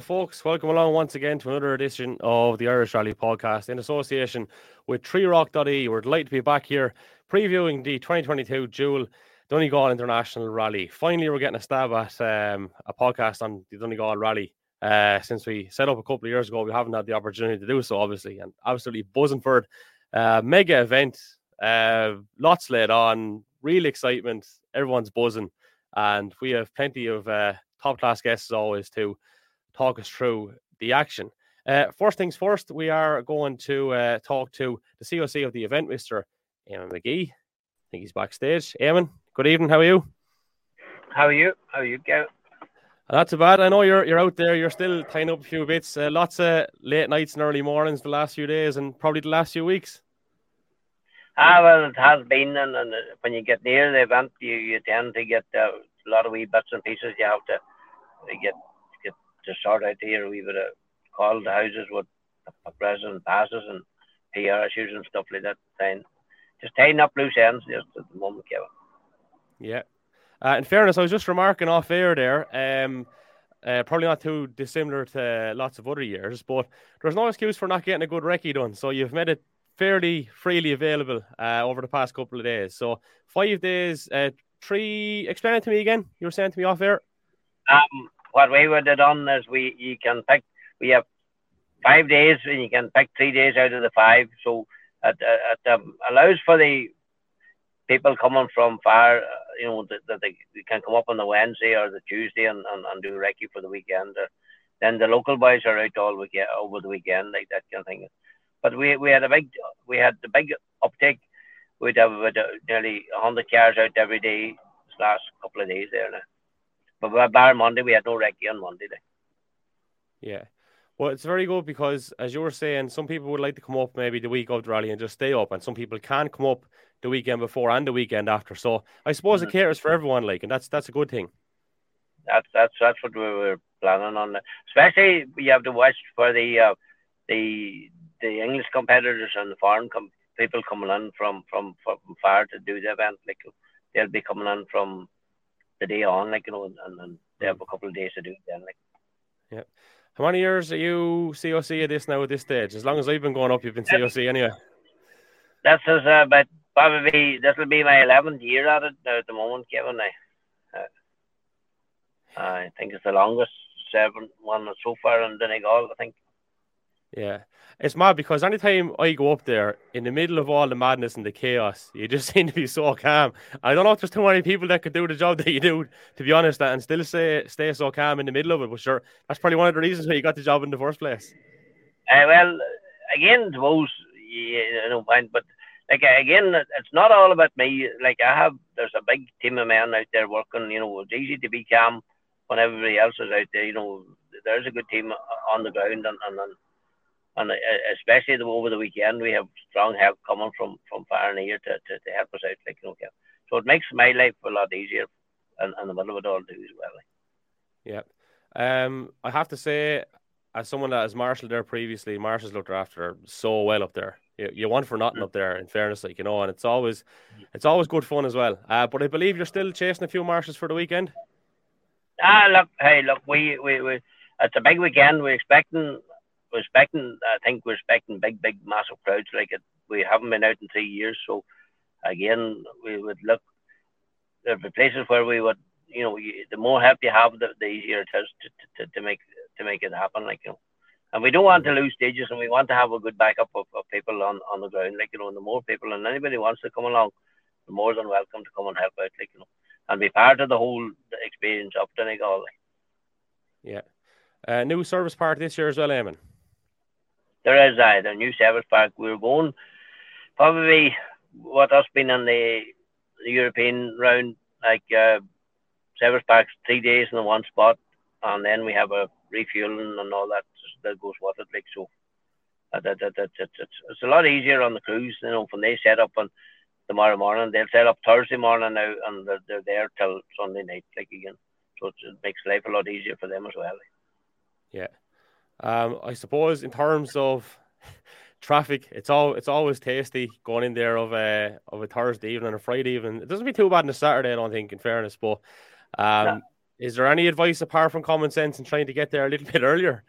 Folks. Welcome along once again to another edition of the Irish Rally Podcast in association with 3rock.ie. We're delighted to be back here previewing the 2022 Joule Donegal International Rally. Finally, we're getting a stab at um, a podcast on the Donegal Rally. Uh, since we set up a couple of years ago, we haven't had the opportunity to do so, obviously, and absolutely buzzing for it. Uh, mega event, uh, lots laid on, real excitement. Everyone's buzzing, and we have plenty of uh, top class guests as always to talk us through the action. Uh, first things first, we are going to uh, talk to the COC of the event, Mr. Eamonn Magee. I think he's backstage. Eamonn, good evening. How are you? How are you? How are you, Gavin? Not too bad. I know you're you're out there. You're still tying up a few bits. Uh, lots of late nights and early mornings the last few days, and probably the last few weeks. Ah, well, it has been, and, and when you get near the event, you, you tend to get uh, a lot of wee bits and pieces. You have to get to sort out here. We would have called the houses with a president passes and PR issues and stuff like that. Then just tying up loose ends just at the moment, Kevin. Yeah. Uh, in fairness, I was just remarking off air there. Um, uh, probably not too dissimilar to lots of other years, but there's no excuse for not getting a good recce done. So you've made it fairly freely available uh, over the past couple of days. So five days, uh, three. Explain it to me again. You were saying to me off air. Um, what we would have done is we you can pick. We have five days, and you can pick three days out of the five. So it, it um, allows for the people coming from far, uh, you know, that, that they, they, can come up on the Wednesday or the Tuesday and, and, and do recce for the weekend. Uh, then the local boys are out all weekend over the weekend, like that kind of thing. But we, we had a big we had the big uptake. We'd have about, nearly hundred cars out every day last couple of days there now. But bar Monday, we had no recce on Monday. Day. Yeah. Well, it's very good because, as you were saying, some people would like to come up maybe the week of the rally and just stay up, and some people can come up the weekend before and the weekend after. So I suppose mm-hmm. it caters for everyone, like, and that's that's a good thing. That's that's that's what we were planning on. Especially we have to watch for the uh, the the English competitors and the foreign com- people coming in from, from from far to do the event. Like they'll be coming in from the day on, like you know, and, and they have a couple of days to do it then. Like, yeah. How many years are you COC at this now at this stage? As long as I've been going up, you've been COC anyway. That's is uh, but probably this will be my eleventh year at it now at the moment, Kevin. I, uh, I think it's the longest seven one so far in Donegal. I think. Yeah, it's mad because anytime I go up there in the middle of all the madness and the chaos, you just seem to be so calm. I don't know if there's too many people that could do the job that you do, to be honest, and still stay stay so calm in the middle of it. But sure, that's probably one of the reasons why you got the job in the first place. Uh, well, again, suppose you know, fine but like again, it's not all about me. Like I have, there's a big team of men out there working. You know, it's easy to be calm when everybody else is out there. You know, there's a good team on the ground, and and, and especially over the weekend, we have strong help coming from from far and near to, to, to help us out. Like you know, so it makes my life a lot easier, and, and the middle of it all too as well. Like. Yeah, um, I have to say, as someone that has marshaled there previously, Marshall's looked after so well up there you, you want for nothing up there. In fairness, like you know, and it's always it's always good fun as well. Uh, but I believe you're still chasing a few marshals for the weekend. Ah, look, hey, look, we we, we it's a big weekend. We're expecting we're expecting. I think we're expecting big, big, massive crowds. Like it, we haven't been out in three years, so again, we would look. There are places where we would, you know, the more help you have, the, the easier it is to, to, to make to make it happen. Like you know and we don't want to lose stages and we want to have a good backup of, of people on, on the ground. Like, you know, and the more people and anybody wants to come along, the more than welcome to come and help out, like, you know, and be part of the whole experience up Donegal. Like. Yeah. Uh, new service park this year as well, Eamonn. There is uh, the new service park. We're going probably what has been on the, the European round, like uh, service parks, three days in the one spot, and then we have a refueling and all that that goes with it. Like so, it's, it's a lot easier on the cruise. You know, when they set up on tomorrow morning, they'll set up Thursday morning now, and they're, they're there till Sunday night, like again. So it makes life a lot easier for them as well. Yeah, um, I suppose in terms of traffic, it's all it's always tasty going in there of a of a Thursday evening and a Friday evening. It doesn't be too bad on a Saturday, I don't think, in fairness, but um, Is there any advice apart from common sense and trying to get there a little bit earlier?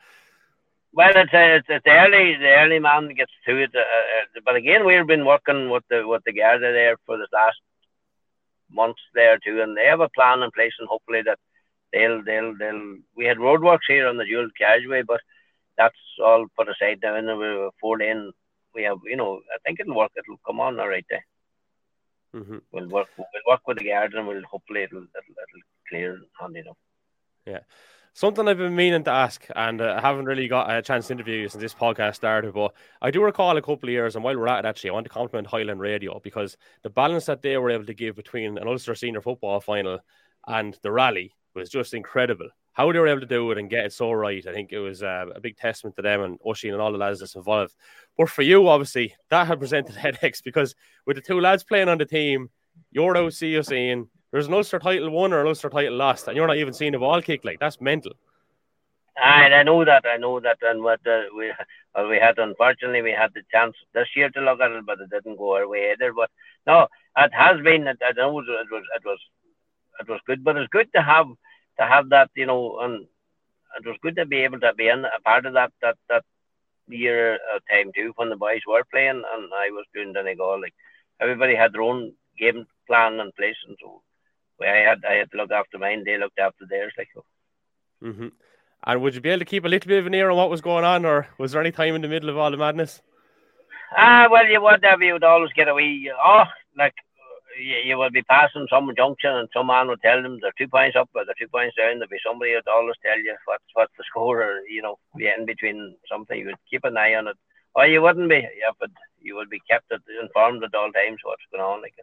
Well, it's uh, it's, it's early. The early man gets to it. Uh, uh, but again, we've been working with the with the Garda there for the last months there too, and they have a plan in place, and hopefully that they'll they'll they'll. We had roadworks here on the dual carriageway, but that's all put aside now, and we're four lane. We have, you know, I think it'll work. It'll come on all right there. Mm-hmm. We'll work. We'll work with the Garda, and we'll hopefully it'll it'll, it'll clear handy enough. Yeah. Something I've been meaning to ask, and uh, I haven't really got a chance to interview you since this podcast started, but I do recall a couple of years, and while we're at it, actually, I want to compliment Highland Radio because the balance that they were able to give between an Ulster senior football final and the rally was just incredible. How they were able to do it and get it so right, I think it was uh, a big testament to them and Oisin and all the lads that's involved. But for you, obviously, that had presented headaches because with the two lads playing on the team, you're out seeing there's an Ulster title won or an Ulster title lost, and you're not even seeing a ball kick. Like that's mental. And I know that, I know that, and what uh, we well, we had unfortunately we had the chance this year to look at it, but it didn't go our way either. But no, it has been. I know it was, it was, it was good, but it's good to have to have that, you know, and it was good to be able to be in a part of that that that year uh, time too when the boys were playing and I was doing Donegal. Like everybody had their own game plan in place, and so I had I had to look after mine. They looked after theirs. Like so. Mm-hmm. And would you be able to keep a little bit of an ear on what was going on, or was there any time in the middle of all the madness? Ah, well, you would have. You would always get a wee. Oh, like you, you would be passing some junction, and some man would tell them they're two points up or they're two points down. There'll be somebody would always tell you what's what's the score, or you know, be in between something. You would keep an eye on it. Or you wouldn't be, yeah, but you would be kept informed at all times what's going on. Like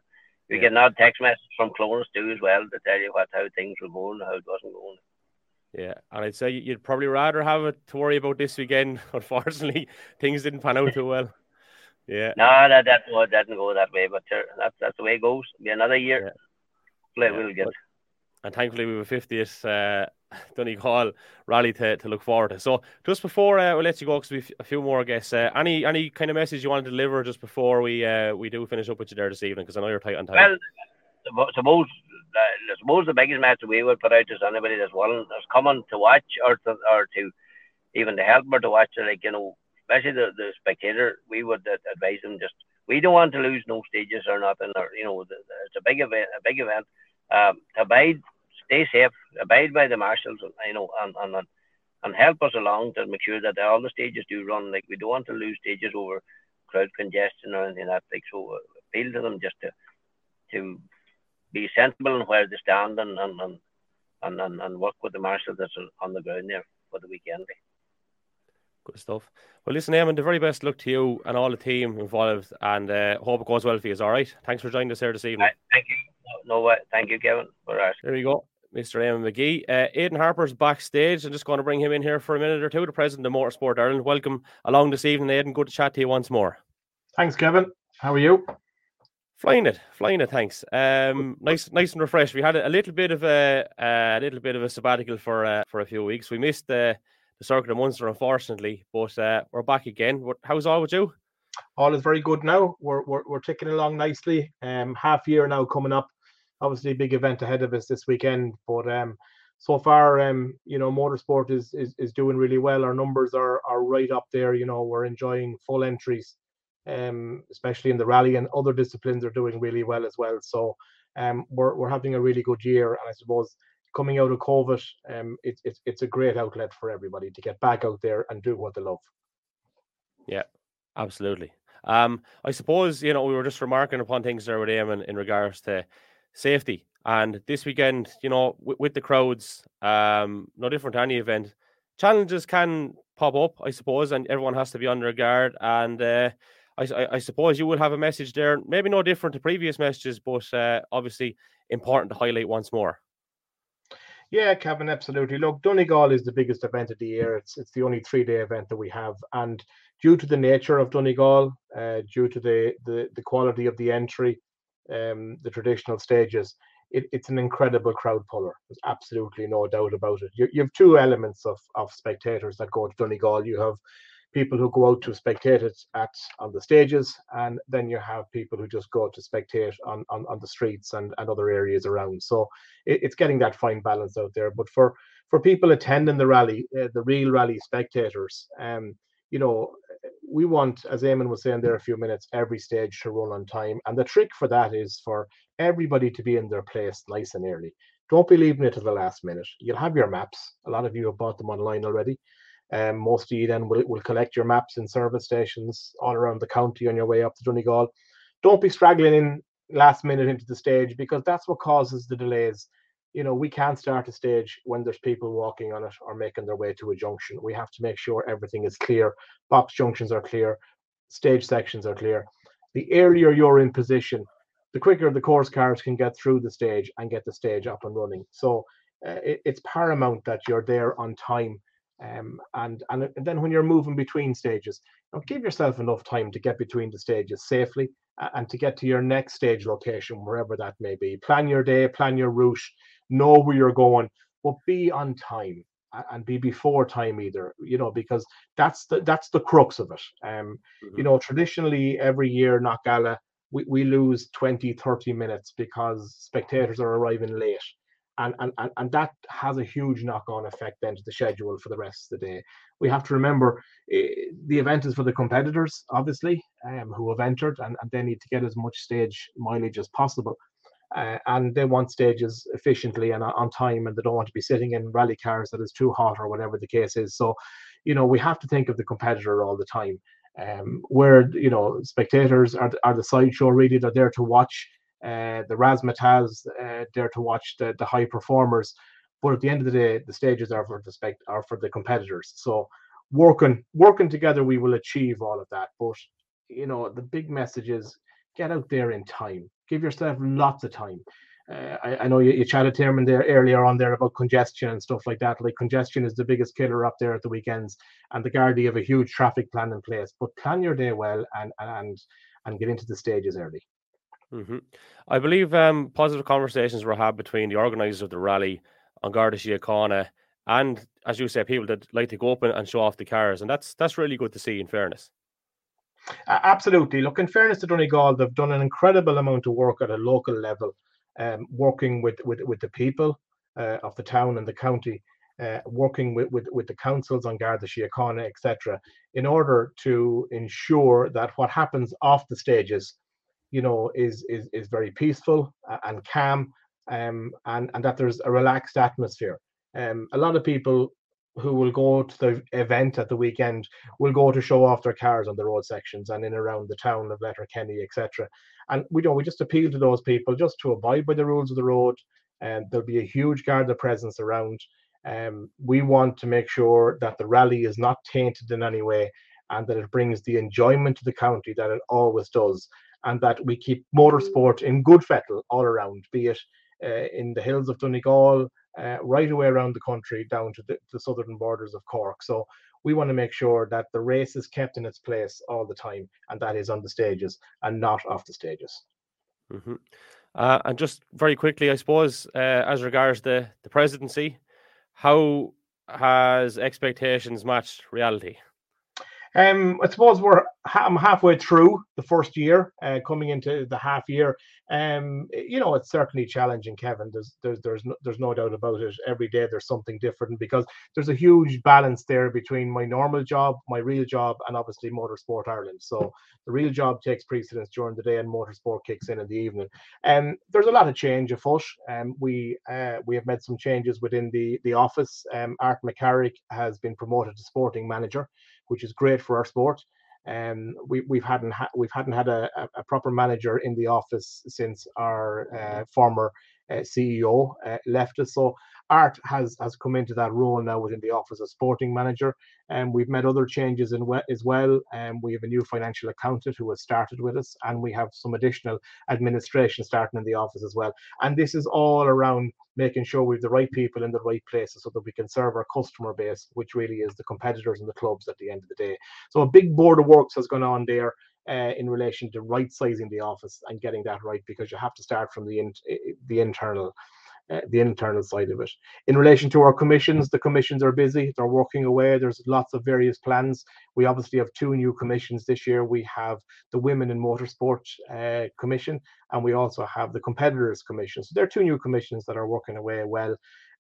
we yeah. get now text message from Clones too as well to tell you what how things were going, how it wasn't going. Yeah, and I'd say you'd probably rather have it to worry about this weekend. Unfortunately, things didn't pan out too well. Yeah. No, that that well, didn't go that way, but uh, that's that's the way it goes. Be another year. Yeah. Play yeah. we'll get. But, and thankfully, we have a 50th uh, Donegal rally to, to look forward to. So, just before uh, we let you go, because we've a few more guests, uh, any any kind of message you want to deliver just before we uh, we do finish up with you there this evening? Because I know you're tight on time. Well, suppose uh, suppose the biggest message we would put out is anybody that's willing, that's coming to watch or to or to even to help or to watch, like you know, especially the, the spectator, we would advise them just we don't want to lose no stages or nothing, or you know, it's a big event, a big event. Um, abide, stay safe, abide by the marshals, you know, and and and help us along to make sure that all the stages do run. Like we don't want to lose stages over crowd congestion or anything like that. Like so, uh, appeal to them just to to be sensible in where they stand and and and and, and work with the marshals that's on the ground there for the weekend. Good stuff. Well, listen, Eamonn, the very best luck to you and all the team involved, and uh, hope it goes well for you. All right. Thanks for joining us here this evening. Right, thank you. No, no, thank you, Kevin. All right. There you go. Mr. Eamonn Magee. Uh, Aiden Harper's backstage. I'm just going to bring him in here for a minute or two, the president of Motorsport Ireland. Welcome along this evening, Aiden. Good to chat to you once more. Thanks, Kevin. How are you? Flying it, flying it. Thanks. Um, nice, nice and refreshed. We had a, a little bit of a, a little bit of a sabbatical for uh, for a few weeks. We missed the the circuit of Munster, unfortunately, but uh, we're back again. How's all with you? All is very good now. We're we're, we're ticking along nicely. Um, half year now coming up obviously big event ahead of us this weekend. But um, so far, um, you know, motorsport is, is is doing really well. Our numbers are are right up there. You know, we're enjoying full entries, um, especially in the rally, and other disciplines are doing really well as well. So um, we're we're having a really good year, and I suppose coming out of COVID, um, it's it's it's a great outlet for everybody to get back out there and do what they love. Yeah, absolutely. Um, I suppose you know we were just remarking upon things there with Eamonn in regards to safety. And this weekend, you know, with, with the crowds, um, no different to any event, challenges can pop up, I suppose, and everyone has to be on their guard. And uh, I, I, I, suppose you will have a message there, maybe no different to previous messages, but uh, obviously important to highlight once more. Yeah, Kevin, absolutely. Look, Donegal is the biggest event of the year. It's it's the only three day event that we have, and due to the nature of Donegal, uh, due to the, the the quality of the entry, um, the traditional stages, it, it's an incredible crowd puller. There's absolutely no doubt about it. You, you have two elements of, of spectators that go to Donegal. You have people who go out to spectate it at on the stages, and then you have people who just go to spectate on on, on the streets and, and other areas around. So it, it's getting that fine balance out there. But for for people attending the rally, uh, the real rally spectators, um, you know, we want, as Eamonn was saying there a few minutes, every stage to run on time. And the trick for that is for everybody to be in their place nice and early. Don't be leaving it to the last minute. You'll have your maps. A lot of you have bought them online already. Um, most of you then will, will collect your maps in service stations all around the county on your way up to Donegal. Don't be straggling in last minute into the stage because that's what causes the delays. You know, we can't start a stage when there's people walking on it or making their way to a junction. We have to make sure everything is clear. Box junctions are clear, stage sections are clear. The earlier you're in position, the quicker the course cars can get through the stage and get the stage up and running. So uh, it, it's paramount that you're there on time um, and, and then when you're moving between stages, you know, give yourself enough time to get between the stages safely and to get to your next stage location, wherever that may be. Plan your day, plan your route, know where you're going, but be on time and be before time either you know because that's the that's the crux of it um mm-hmm. you know traditionally every year Knockalla we, we lose 20 30 minutes because spectators are arriving late and, and, and that has a huge knock-on effect then to the schedule for the rest of the day. We have to remember uh, the event is for the competitors, obviously, um, who have entered, and, and they need to get as much stage mileage as possible. Uh, and they want stages efficiently and on time, and they don't want to be sitting in rally cars that is too hot or whatever the case is. So, you know, we have to think of the competitor all the time. Um, where you know spectators are, are the sideshow really they're there to watch uh, the razzmatazz uh, there to watch the, the high performers. But at the end of the day, the stages are for the spect are for the competitors. So working working together, we will achieve all of that. But you know, the big message is get out there in time. Give yourself lots of time. Uh, I, I, know you, you chatted to him there earlier on there about congestion and stuff like that. Like congestion is the biggest killer up there at the weekends, and the Gardaí have a huge traffic plan in place. But plan your day well and and and get into the stages early. Mm-hmm. I believe um, positive conversations were had between the organisers of the rally on Garda Síochána and, as you say, people that like to go up and show off the cars, and that's that's really good to see. In fairness, absolutely. Look, in fairness to Donegal, they've done an incredible amount of work at a local level, um, working with with with the people uh, of the town and the county. Uh, working with, with, with the councils on Garda Síochána, etc., in order to ensure that what happens off the stages you know, is is is very peaceful and calm, um, and and that there's a relaxed atmosphere. Um, a lot of people who will go to the event at the weekend will go to show off their cars on the road sections and in around the town of Letterkenny, etc. And we don't we just appeal to those people just to abide by the rules of the road. And there'll be a huge Garda presence around. Um, we want to make sure that the rally is not tainted in any way and that it brings the enjoyment to the county that it always does and that we keep motorsport in good fettle all around, be it uh, in the hills of Donegal, uh, right away around the country down to the, the, southern borders of Cork. So we want to make sure that the race is kept in its place all the time, and that is on the stages and not off the stages. Mm-hmm. Uh, and just very quickly, I suppose, uh, as regards the the presidency, how has expectations matched reality? Um, I suppose we're I'm halfway through the first year, uh, coming into the half year. Um, you know, it's certainly challenging, Kevin. There's there's there's no, there's no doubt about it. Every day there's something different because there's a huge balance there between my normal job, my real job, and obviously Motorsport Ireland. So the real job takes precedence during the day, and motorsport kicks in in the evening. And um, there's a lot of change afoot. Um, we uh, we have made some changes within the the office. Um, Art McCarrick has been promoted to sporting manager which is great for our sport. Um, we, we've hadn't ha- we've hadn't had a, a, proper manager in the office since our uh, former uh, CEO uh, left us. So Art has has come into that role now within the office as sporting manager, and we've made other changes in we- as well. Um, we have a new financial accountant who has started with us, and we have some additional administration starting in the office as well. And this is all around making sure we have the right people in the right places so that we can serve our customer base, which really is the competitors and the clubs at the end of the day. So a big board of works has gone on there. Uh, in relation to right sizing the office and getting that right because you have to start from the in, the internal uh, the internal side of it. In relation to our commissions, the commissions are busy. They're working away. There's lots of various plans. We obviously have two new commissions this year. We have the Women in Motorsport uh, Commission, and we also have the Competitors Commission. So there are two new commissions that are working away well.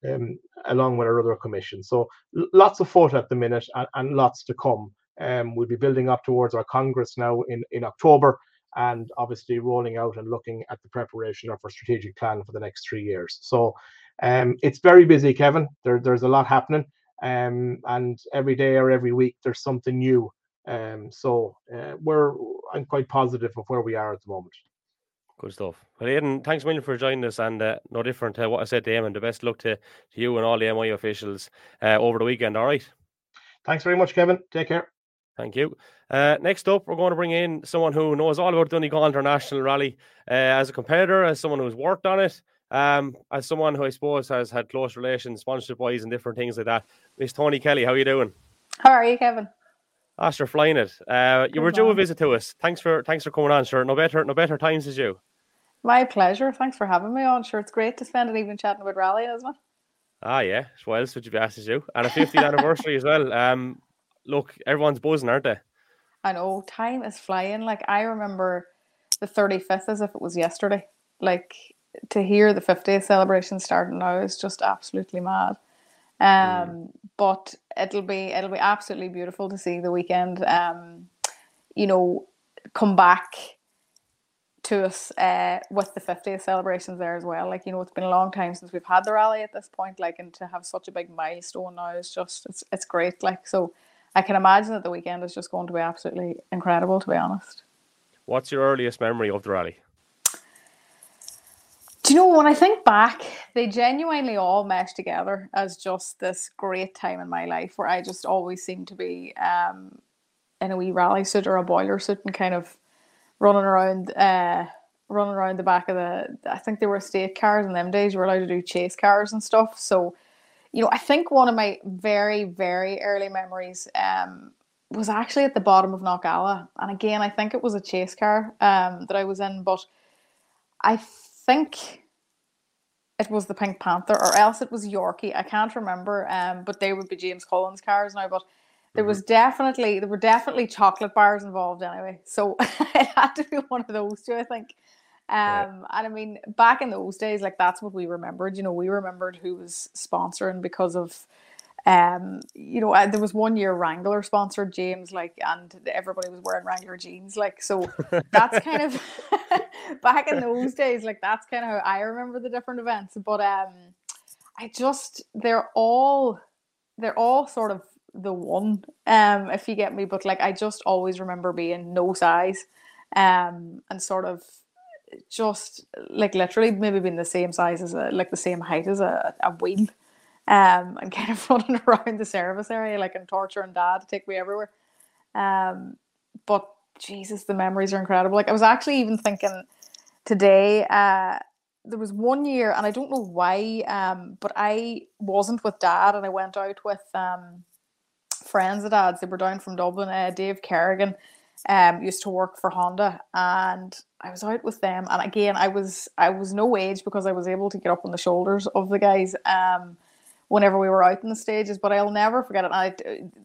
Um, along with our other commissions. So lots of foot at the minute and, and lots to come. Um, we'll be building up towards our Congress now in, in October and obviously rolling out and looking at the preparation of our strategic plan for the next three years. So um, it's very busy, Kevin. There, there's a lot happening, um, and every day or every week there's something new. Um, so uh, we're I'm quite positive of where we are at the moment. Good stuff. Well, Aiden, thanks a million for joining us, and uh, no different to what I said to him, and the best luck to, to you and all the MI officials uh, over the weekend. All right. Thanks very much, Kevin. Take care. Thank you. Uh, next up, we're going to bring in someone who knows all about Donegal International Rally uh, as a competitor, as someone who's worked on it, um, as someone who I suppose has had close relations, sponsorship wise, and different things like that. Miss Toni Kelly, how are you doing? How are you, Kevin? After flying it, uh, you Good were due a visit to us. Thanks for thanks for coming on, sure. No better no better times as you. My pleasure. Thanks for having me on. Sure, it's great to spend an evening chatting about rally, isn't it? Ah, yeah. What else would you be asked to do? And a 50th anniversary as well. Um, look, everyone's buzzing, aren't they? I know time is flying. Like I remember the 35th as if it was yesterday. Like to hear the 50th celebration starting now is just absolutely mad. Um, mm. but it'll be it'll be absolutely beautiful to see the weekend. Um, you know, come back to us uh, with the 50th celebrations there as well. Like you know, it's been a long time since we've had the rally at this point. Like, and to have such a big milestone now is just it's it's great. Like so, I can imagine that the weekend is just going to be absolutely incredible, to be honest. What's your earliest memory of the rally? Do you know when I think back, they genuinely all mesh together as just this great time in my life where I just always seem to be um, in a wee rally suit or a boiler suit and kind of running around, uh, running around the back of the. I think they were state cars in them days. You were allowed to do chase cars and stuff. So you know, I think one of my very, very early memories um, was actually at the bottom of Knockalla. And again, I think it was a chase car um, that I was in, but I think it was the Pink Panther, or else it was Yorkie. I can't remember, um, but they would be James Collins cars now. But there was mm-hmm. definitely there were definitely chocolate bars involved anyway, so it had to be one of those two. I think. Um, and I mean, back in those days, like that's what we remembered. You know, we remembered who was sponsoring because of, um, you know, uh, there was one year Wrangler sponsored James, like, and everybody was wearing Wrangler jeans, like, so that's kind of back in those days, like that's kind of how I remember the different events. But um, I just they're all they're all sort of the one, um, if you get me. But like, I just always remember being no size, um, and sort of just like literally maybe being the same size as a like the same height as a, a wheel um and kind of running around the service area like and torturing dad to take me everywhere. Um but jesus the memories are incredible. Like i was actually even thinking today uh there was one year and i don't know why um but i wasn't with dad and i went out with um friends of dad's. They were down from dublin. Uh, dave kerrigan um used to work for honda and I was out with them, and again, I was I was no age because I was able to get up on the shoulders of the guys. Um, whenever we were out in the stages, but I'll never forget it. I,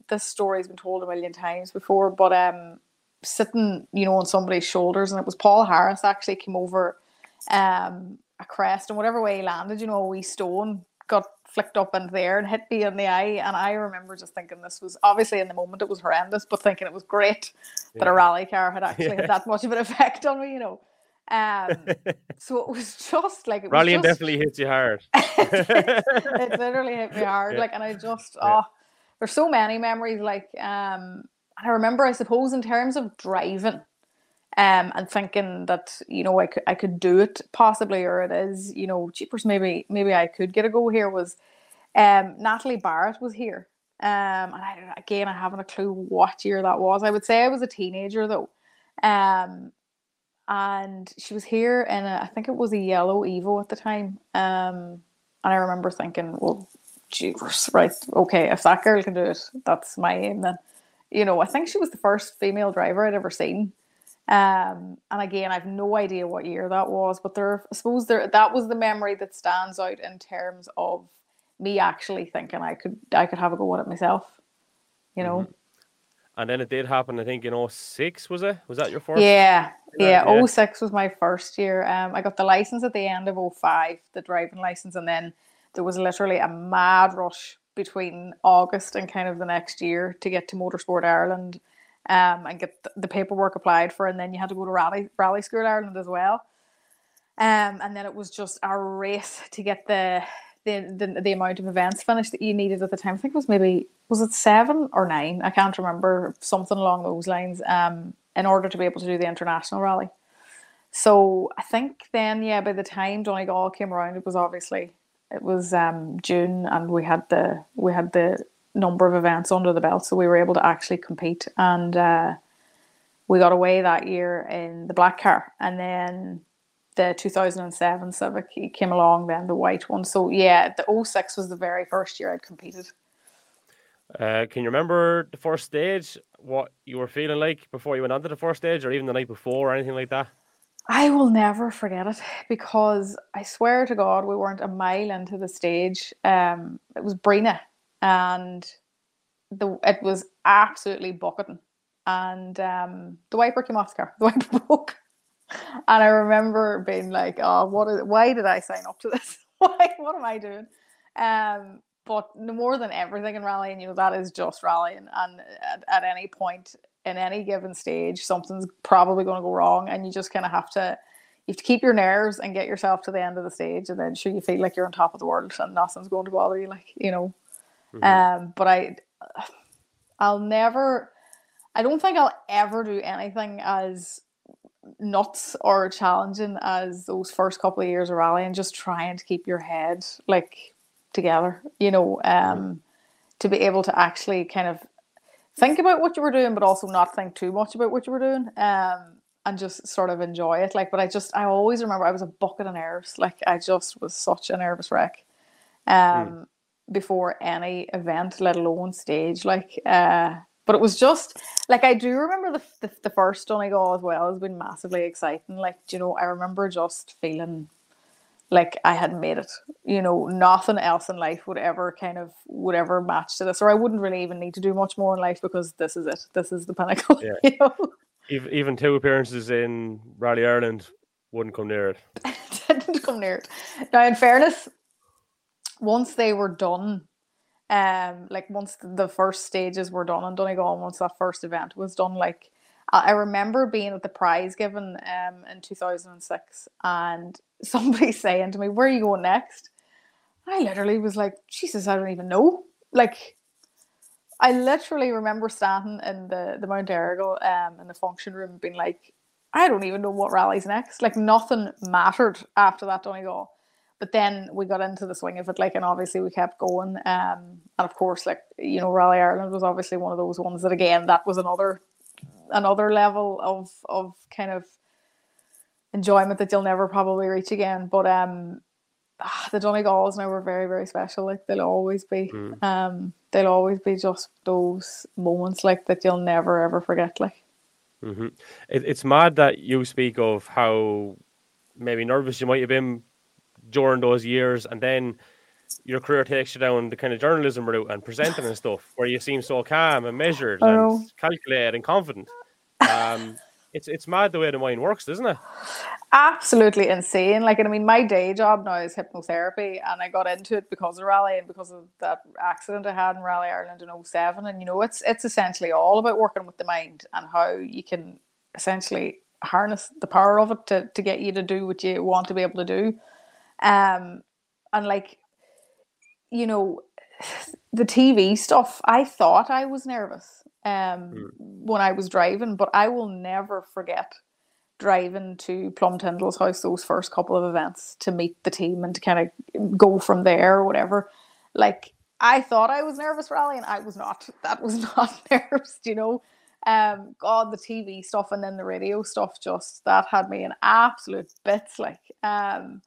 this story's been told a million times before, but um, sitting, you know, on somebody's shoulders, and it was Paul Harris actually came over, um, a crest, and whatever way he landed, you know, a wee stone got flicked up in there and hit me in the eye. And I remember just thinking this was obviously in the moment it was horrendous, but thinking it was great yeah. that a rally car had actually yeah. had that much of an effect on me, you know. Um, so it was just like it rallying just, definitely hits you hard. it literally hit me hard, yeah. like, and I just oh, there's so many memories. Like, um, I remember, I suppose, in terms of driving, um, and thinking that you know I could I could do it possibly, or it is you know cheapers maybe maybe I could get a go here. Was um, Natalie Barratt was here, um, and I, again I haven't a clue what year that was. I would say I was a teenager though, um, and she was here and I think it was a yellow Evo at the time, um, and I remember thinking, well, jeepers, right, okay, if that girl can do it, that's my aim then. You know, I think she was the first female driver I'd ever seen Um, and again, I've no idea what year that was, but there, I suppose there that was the memory that stands out in terms of me actually thinking I could I could have a go at it myself. You know. Mm-hmm. And then it did happen, I think, in 06, was it? Was that your first? Yeah, yeah. yeah. 06 was my first year. Um, I got the license at the end of 05, the driving license, and then there was literally a mad rush between August and kind of the next year to get to Motorsport Ireland um, and get the paperwork applied for, and then you had to go to Rally Rally School Ireland as well. Um, and then it was just a race to get the the, the the amount of events finished that you needed at the time. I think it was maybe was it seven or nine? I can't remember something along those lines. Um, in order to be able to do the international rally. So I think then, yeah, by the time Donegal came around, it was obviously it was um, June, and we had the we had the number of events under the belt, so we were able to actually compete, and uh, we got away that year in the black car, and then the 2007 Civic came along, then the white one. So yeah, the 06 was the very first year I'd competed. Uh, can you remember the first stage? What you were feeling like before you went onto the first stage, or even the night before, or anything like that? I will never forget it because I swear to God, we weren't a mile into the stage. Um, it was Breenagh, and the it was absolutely bucketing, and um, the wiper came off the car. The wiper broke. And I remember being like, "Oh, what is? Why did I sign up to this? why? What am I doing?" Um, but more than everything in rallying, you know, that is just rallying, and at, at any point in any given stage, something's probably going to go wrong, and you just kind of have to. You have to keep your nerves and get yourself to the end of the stage, and then sure you feel like you're on top of the world and nothing's going to bother you, like you know. Mm-hmm. Um, but I, I'll never. I don't think I'll ever do anything as nuts or challenging as those first couple of years of rallying, just trying to keep your head like together, you know, um, to be able to actually kind of think about what you were doing, but also not think too much about what you were doing, um, and just sort of enjoy it. Like, but I just, I always remember I was a bucket of nerves. Like, I just was such a nervous wreck, um, mm. Before any event, let alone stage. Like, uh, but it was just like I do remember the the, the first Donegal as well has been massively exciting. Like, you know, I remember just feeling like I had made it. You know, nothing else in life would ever kind of would ever match to this, or I wouldn't really even need to do much more in life because this is it. This is the pinnacle. Yeah. You know? Even even two appearances in Rally Ireland wouldn't come near it. didn't come near it. Now, in fairness, once they were done, um, like once the first stages were done in Donegal, once that first event was done, like I remember being at the prize given um in 2006 and somebody saying to me, Where are you going next? I literally was like, Jesus, I don't even know. Like I literally remember standing in the, the Mount Errigal um in the function room being like, I don't even know what rally's next. Like nothing mattered after that Donegal. But then we got into the swing of it, like, and obviously we kept going. Um, and of course, like you know, Rally Ireland was obviously one of those ones that again, that was another, another level of of kind of enjoyment that you'll never probably reach again. But um, ah, the Donegals now were very very special. Like they'll always be. Mm. Um, they'll always be just those moments like that you'll never ever forget. Like. Mm-hmm. It, it's mad that you speak of how maybe nervous you might have been during those years, and then your career takes you down the kind of journalism route and presenting and stuff, where you seem so calm and measured oh. and calculated and confident. Um, it's it's mad the way the mind works, isn't it? Absolutely insane. Like, I mean, my day job now is hypnotherapy, and I got into it because of rally and because of that accident I had in Rally Ireland in 07. And you know, it's it's essentially all about working with the mind and how you can essentially harness the power of it to, to get you to do what you want to be able to do. Um, and like, you know, the TV stuff, I thought I was nervous um mm. when I was driving, but I will never forget driving to Plum Tyndall's house those first couple of events to meet the team and to kind of go from there or whatever. Like I thought I was nervous rallying, I was not. That was not nerves, you know. Um, God, the TV stuff and then the radio stuff just that had me in absolute bits. Like, um,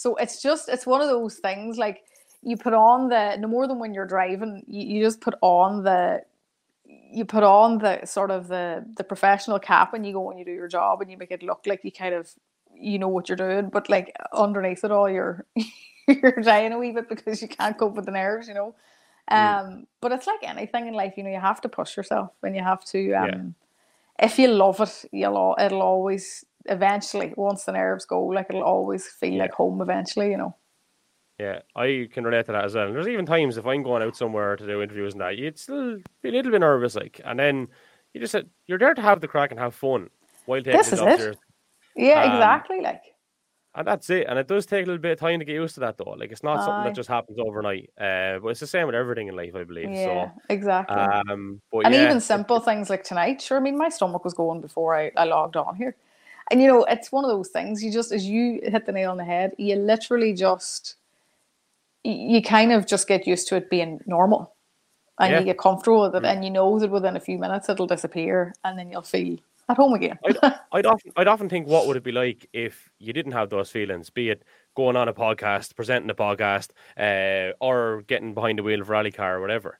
so it's just it's one of those things like you put on the no more than when you're driving, you, you just put on the you put on the sort of the the professional cap and you go and you do your job and you make it look like you kind of you know what you're doing, but like underneath it all, you're you're dying a wee bit because you can't cope with the nerves, you know. Mm. Um, mm. but it's like anything in life, you know, you have to push yourself and you have to. Um, yeah. If you love it, you'll it'll always eventually once the nerves go, like it'll always feel yeah. like home eventually, you know. Yeah, I can relate to that as well. And there's even times if I'm going out somewhere to do interviews and that, you'd still be a little bit nervous, like, and then you just said you're there to have the crack and have fun while taking this the job seriously. Yeah, um, exactly. Like, and that's it. And it does take a little bit of time to get used to that, though. Like, it's not Aye. something that just happens overnight. Uh, but it's the same with everything in life, I believe. Yeah, so, exactly. Um, and yeah. even simple things like tonight. Sure, I mean, my stomach was going before I, I logged on here. And you know, it's one of those things. You just, as you hit the nail on the head, you literally just you kind of just get used to it being normal and yeah. you get comfortable with it mm. and you know that within a few minutes it'll disappear and then you'll feel at home again. I'd, I'd, often I'd often think what would it be like if you didn't have those feelings, be it going on a podcast, presenting a podcast, uh, or getting behind the wheel of a rally car or whatever.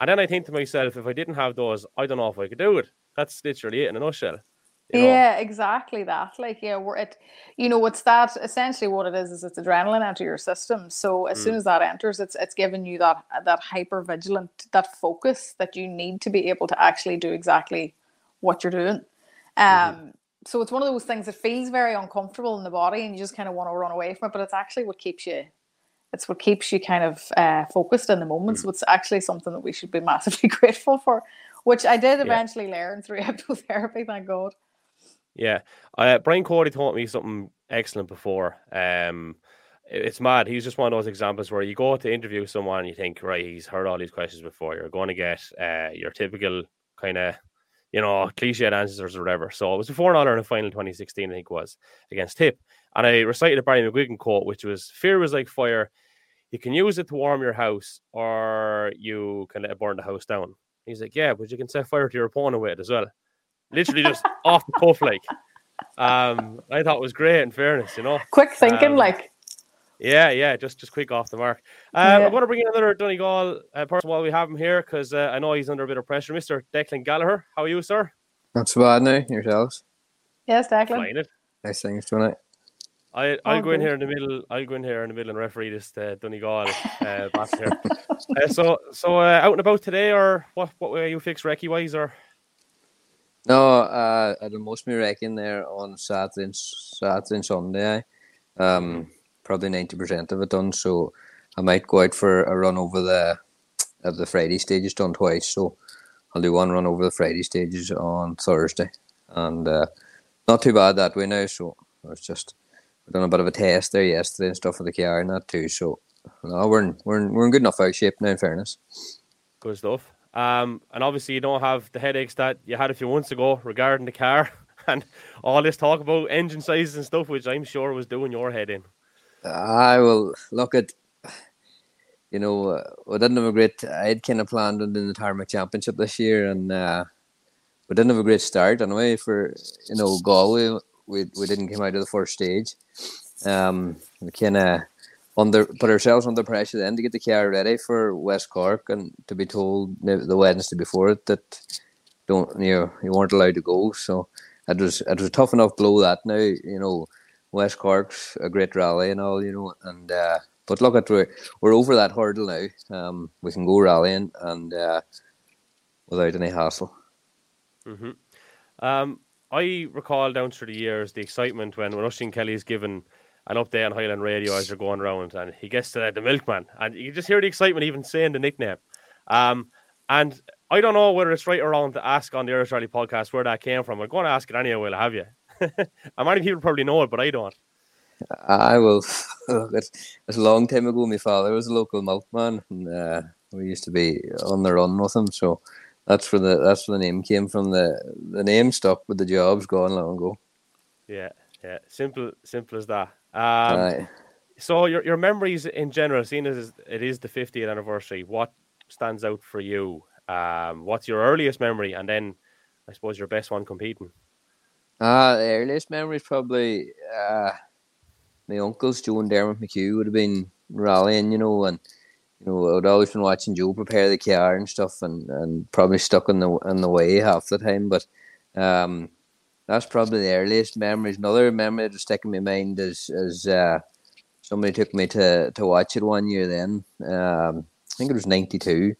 And then I think to myself, if I didn't have those, I don't know if I could do it. That's literally it in a nutshell. Know? Yeah, exactly that. Like, yeah, we're it. You know, it's that essentially what it is. Is it's adrenaline into your system. So as mm. soon as that enters, it's it's giving you that that hyper vigilant, that focus that you need to be able to actually do exactly what you're doing. Mm-hmm. Um. Mm-hmm. So it's one of those things that feels very uncomfortable in the body, and you just kind of want to run away from it. But it's actually what keeps you. It's what keeps you kind of uh, focused in the moment. Mm. So it's actually something that we should be massively grateful for, which I did eventually yeah. learn through hypnotherapy. Thank God. Yeah, uh, Brian Cody taught me something excellent before. Um, it's mad. He's just one of those examples where you go to interview someone and you think, right, he's heard all these questions before. You're going to get uh, your typical kind of, you know, cliched answers or whatever. So it was before an All Ireland final 2016, I think was against Tip, and I recited a Barry McGuigan quote, which was, "Fear was like fire. You can use it to warm your house, or you can let it burn the house down." He's like, "Yeah, but you can set fire to your opponent with it as well." Literally just off the cuff, like. Um, I thought it was great. In fairness, you know, quick thinking, um, like. Yeah, yeah, just just quick off the mark. Um, yeah. I'm going to bring in another Donegal uh, person while we have him here because uh, I know he's under a bit of pressure. Mr. Declan Gallagher, how are you, sir? Not so bad now. Yourselves? Yes, Declan. It. Nice things tonight. I I'll oh, go in here in the middle. I'll go in here in the middle and referee this uh, Donegal uh, back here. uh, so so uh, out and about today, or what? What way you fix recce wise, or no, uh, I did most of my wrecking there on Saturday and, Saturday and Sunday. Um, probably ninety percent of it done. So I might go out for a run over the of the Friday stages done twice. So I'll do one run over the Friday stages on Thursday, and uh, not too bad that way now. So it's just we done a bit of a test there yesterday and stuff for the car and that too. So no, we're in, we're in, we're in good enough out shape now. In fairness, good stuff. Um, and obviously, you don't have the headaches that you had a few months ago regarding the car and all this talk about engine sizes and stuff, which I'm sure was doing your head in. I will look at, you know, uh, we didn't have a great. I had kind of planned on the Tarmac Championship this year, and uh, we didn't have a great start anyway. For you know Galway, we we didn't come out of the first stage. Um, we kind of under put ourselves under pressure then to get the car ready for West Cork and to be told the Wednesday before it that don't you know, you weren't allowed to go. So it was it was tough enough blow that now you know West Cork's a great rally and all you know and uh, but look at we're, we're over that hurdle now. Um, we can go rallying and uh, without any hassle. Mm-hmm. Um, I recall down through the years the excitement when when Oisin Kelly's given an update on Highland Radio as you're going around, and he gets to the milkman, and you just hear the excitement even saying the nickname. Um, and I don't know whether it's right or wrong to ask on the Irish Rally podcast where that came from. I'm going to ask it anyway. Will I have you? and many people probably know it, but I don't. I will. it's, it's a long time ago. My father was a local milkman, and uh, we used to be on the run with him. So that's where the that's where the name came from. The the name stuck with the jobs gone long ago. Yeah, yeah. Simple, simple as that. Um, right. So your your memories in general, seeing as it is the 50th anniversary, what stands out for you? Um, what's your earliest memory, and then I suppose your best one competing? Uh, the earliest memory is probably uh, my uncles, Joe and Dermot McHugh, would have been rallying, you know, and you know, I'd always been watching Joe prepare the car and stuff, and, and probably stuck in the in the way half the time. But um, that's probably the earliest memories. Another memory that's sticking in my mind is is uh, somebody took me to to watch it one year. Then um, I think it was ninety two.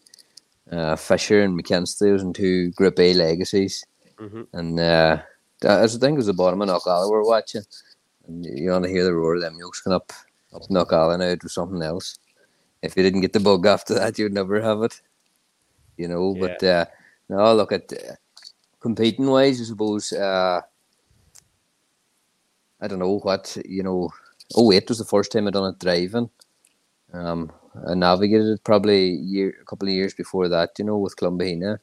Uh, Fisher and McKinstry was in two Group A legacies, Mhm. and uh, I think it was the bottom of Knockalla we were watching, and you want to hear the roar of them yokes going up up Knockalla now to something else. If you didn't get the bug after that, you'd never have it, you know. But uh, no, look at uh, competing wise, I suppose. Uh, I don't know what you know. Oh, eight was the first time I done it driving. Um, I navigated it probably year, a couple of years before that, you know, with Clumbahina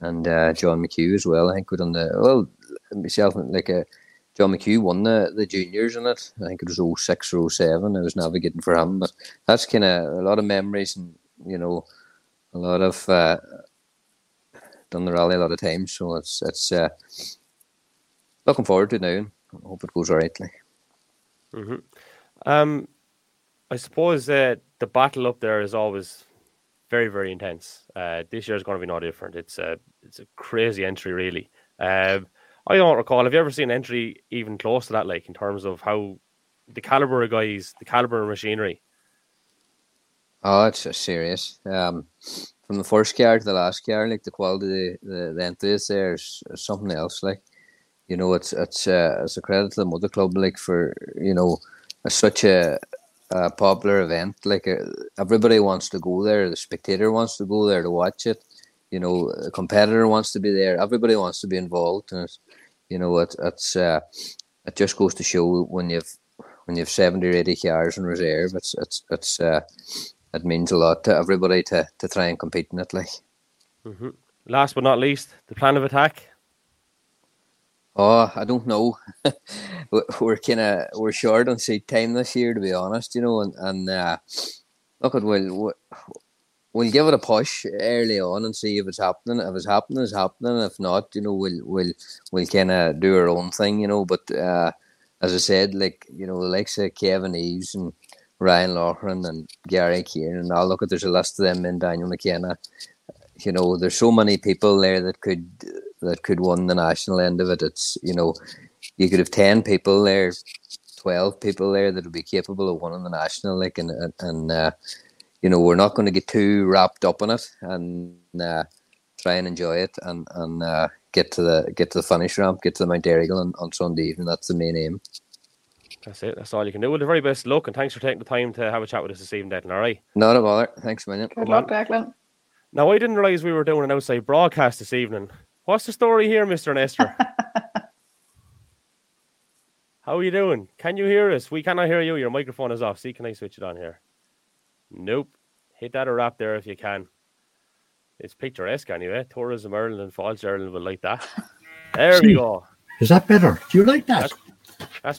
and uh, John McHugh as well. I think we done the well myself like uh, John McHugh won the, the juniors in it. I think it was 06 or 07. I was navigating for him, but that's kind of a lot of memories and you know a lot of uh, done the rally a lot of times. So it's it's uh, looking forward to it now. I hope it goes alrightly. hmm Um, I suppose uh, the battle up there is always very, very intense. Uh, this year is going to be no different. It's a it's a crazy entry, really. Um, I don't recall. Have you ever seen an entry even close to that? Like in terms of how the caliber of guys, the caliber of machinery. Oh, it's serious. Um, from the first car to the last car, like the quality, the the entries there is, is something else. Like, you know, it's it's uh, it's a credit to the mother club, like for you know, it's such a, a popular event. Like uh, everybody wants to go there. The spectator wants to go there to watch it. You know, a competitor wants to be there. Everybody wants to be involved, and it's, you know, it, it's uh, it just goes to show when you've when you've seventy or eighty cars in reserve, it's it's it's uh, it means a lot to everybody to, to try and compete in it. Like, hmm Last but not least, the plan of attack. oh, I don't know. We- we're kind of we're short on seat time this year, to be honest. You know, and and uh, look, at we'll we'll- we'll give it a push early on and see if it's happening. If it's happening, it's happening. If not, you know, we'll we'll we'll kind of do our own thing. You know, but uh, as I said, like you know, the likes of Kevin Eves and Ryan Loughran and Gary Kiernan and all. Look at there's a list of them in Daniel McKenna. You know, there's so many people there that could that could win the national end of it. It's you know, you could have ten people there, twelve people there that would be capable of winning the national. Like and and, and uh, you know, we're not going to get too wrapped up in it and uh, try and enjoy it and and uh, get to the get to the finish ramp, get to the Mount Errigal on, on Sunday evening. That's the main aim. That's it. That's all you can do. Well, the very best luck, and thanks for taking the time to have a chat with us this evening, Declan. All right. Not a bother. Thanks a million. Good luck, Declan. Now, I didn't realize we were doing an outside broadcast this evening. What's the story here, Mister Nestor? How are you doing? Can you hear us? We cannot hear you. Your microphone is off. See, can I switch it on here? Nope. Hit that a wrap there if you can. It's picturesque anyway. Tourism Ireland and Fáilte Ireland will like that. There we go. Is that better? Do you like that? That's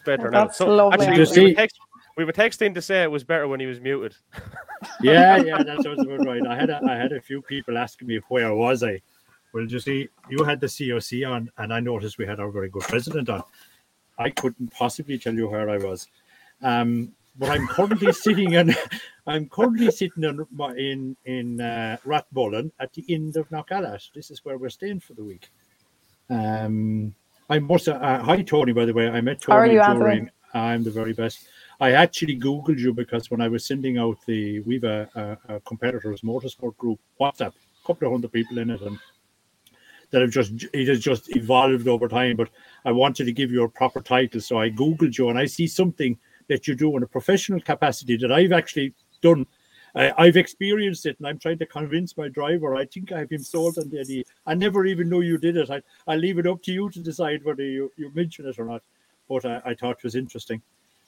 better now. That's So lovely, actually, Anthony. we were, text, we were texting to say it was better when he was muted. yeah, yeah, that sounds about right. I had a, I had a few people asking me where I was I. Well, you see, you had the COC on, and I noticed we had our very good president on. I couldn't possibly tell you where I was, um, but I'm currently sitting in. I'm currently sitting in in in uh, Rathmullan at the end of Knockalla. This is where we're staying for the week. Um, I must. Uh, hi, Toni. By the way, I met How are Toni you, during. I'm the very best. I actually googled you because when I was sending out the we've a, a, a competitors motorsport group WhatsApp, a couple of hundred people in it, and that have just it has just evolved over time. But I wanted to give you a proper title, so I googled you, and I see something that you do in a professional capacity that I've actually done. I, I've experienced it, and I'm trying to convince my driver. I think I have him sold on the idea. I never even knew you did it. I I leave it up to you to decide whether you, you mention it or not. But I, I thought it was interesting.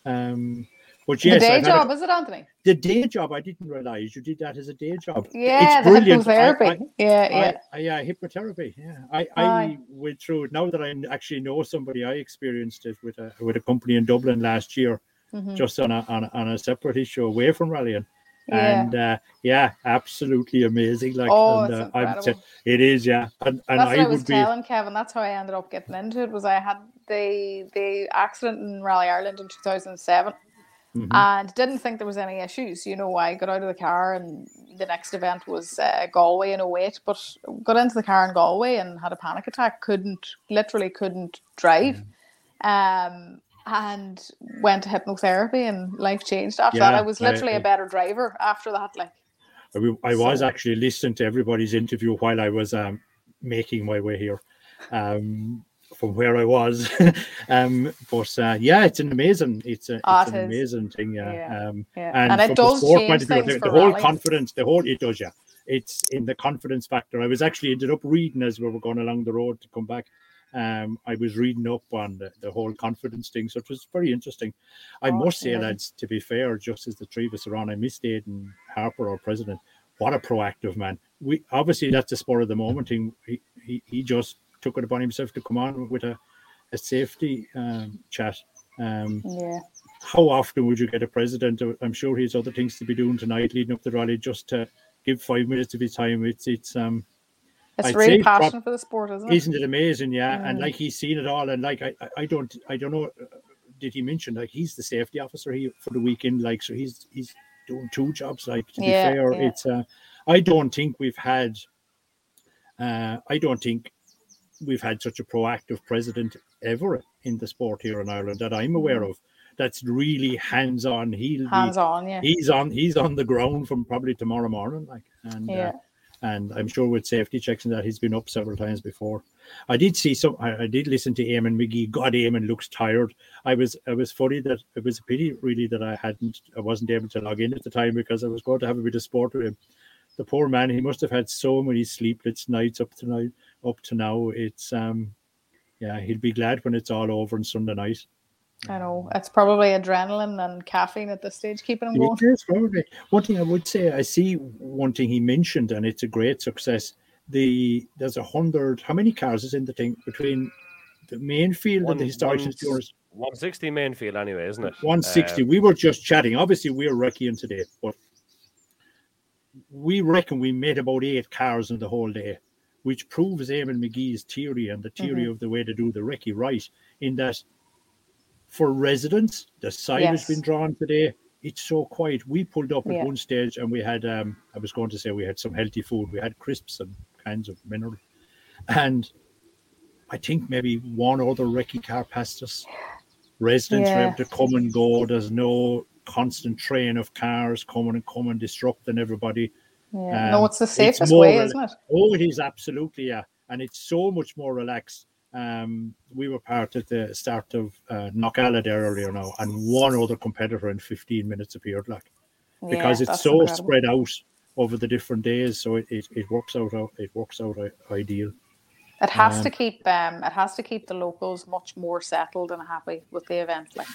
Um, but yes, the day I've a- job, is it, Anthony? the day job, I didn't realize you did that as a day job. Yeah, it's the brilliant. Hypnotherapy. I- yeah, yeah. I, I, yeah, hypnotherapy. Yeah, I, Aye. I went through it. Now that I actually know somebody, I experienced it with a with a company in Dublin last year, Mhm. just on a on a, on a separate issue away from rallying. Yeah. And uh, yeah, absolutely amazing. Like, oh, and, uh, t- it is, yeah. And, and That's what I I was would be. telling Kevin. That's how I ended up getting into it. Was I had the the accident in Rally Ireland in two thousand seven, Mhm. and didn't think there was any issues. You know, I got out of the car and the next event was uh, Galway in 08, but got into the car in Galway and had a panic attack. Couldn't, literally couldn't drive. Um, and went to hypnotherapy and life changed after that. I was literally I- a better driver after that. Like, I, was So- actually listening to everybody's interview while I was um, making my way here um, from where I was. um, but uh, yeah, it's an amazing, it's, a, Ah, it's an amazing thing. Yeah. Yeah. Um, yeah. and, And, it does the change view, things the, the whole rallies. confidence, the whole it does, yeah. It's in the confidence factor. I was actually ended up reading as we were going along the road to come back. Um, I was reading up on the, the whole confidence thing, so it was very interesting. I Oh, must say, lads, to be fair, just as the three of us are on, I missed Aiden Harper, our president. What a proactive man! We obviously that's the spur of the moment thing. He, he he just took it upon himself to come on with a, a safety um, chat. Um, Yeah. how often would you get a president? I'm sure he has other things to be doing tonight, leading up to the rally, just to give five minutes of his time. It's it's um It's I'd really passion for the sport, isn't it? isn't it amazing? Yeah, and Mm. like he's seen it all, and like I I- don't I don't know. uh, Did he mention like he's the safety officer he for the weekend? Like so he's he's doing two jobs. Like to Yeah, be fair, yeah. it's uh I don't think we've had. Uh, I don't think we've had such a proactive president ever in the sport here in Ireland that I'm aware of. That's really hands on. He'll be Hands on, yeah. he's on he's on the ground from probably tomorrow morning like and Yeah. uh, and i'm sure with safety checks and that he's been up several times before. I did see some i, I did listen to Eamonn Magee. God Eamonn looks tired. I was i was funny that it was a pity really that i hadn't i wasn't able to log in at the time because i was going to have a bit of sport with him. The poor man he must have had so many sleepless nights up tonight up to now. It's um yeah he'll be glad when it's all over on sunday night I know. It's probably adrenaline and caffeine at this stage keeping him going. It is probably. One thing I would say, I see one thing he mentioned, and it's a great success. The there's a hundred. How many cars is in the thing between the main field and the historic one- stores? 160 main field anyway, isn't it? One sixty. Um, we were just chatting. Obviously, we're recceing today, but we reckon we made about eight cars in the whole day, which proves Eamonn Magee's theory and the theory Mm-hmm. of the way to do the recce right. In that, for residents, the side has been drawn today. It's so quiet. We pulled up at Yeah. one stage and we had, um, I was going to say we had some healthy food. We had crisps and kinds of mineral, and I think maybe one other recce car passed us. Residents were able to come and go. There's no constant train of cars coming and coming, disrupting everybody. Yeah. Um, no, it's the safest more way, rela- isn't it? Oh, it is absolutely, yeah. And it's so much more relaxed. Um, we were part at the start of uh, Knockalla there earlier now, and one other competitor in 15 minutes appeared, like because Yeah, it's so incredible. spread out over the different days, so it, it, it works out it works out uh, ideal. It has Um, to keep um it has to keep the locals much more settled and happy with the event. Like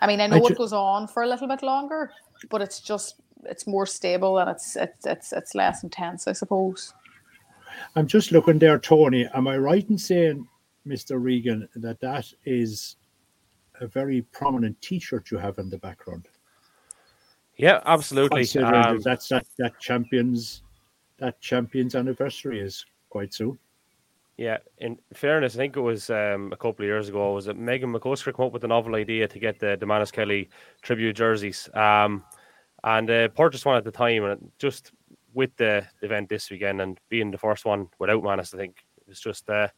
I mean, I know ju- it goes on for a little bit longer, but it's just it's more stable and it's it's it's it's less intense, I suppose. I'm just looking there, Toni. Am I right in saying, Mr. Regan, that that is a very prominent T-shirt you have in the background? Yeah, absolutely. Um, that's that, that champions that champions anniversary is quite soon. Yeah, in fairness, I think it was um, a couple of years ago. Was it Megan McCusker come up with the novel idea to get the, Manus Kelly tribute jerseys? Um, and uh, purchased one at the time, and just with the event this weekend and being the first one without Manus, I think it was just uh,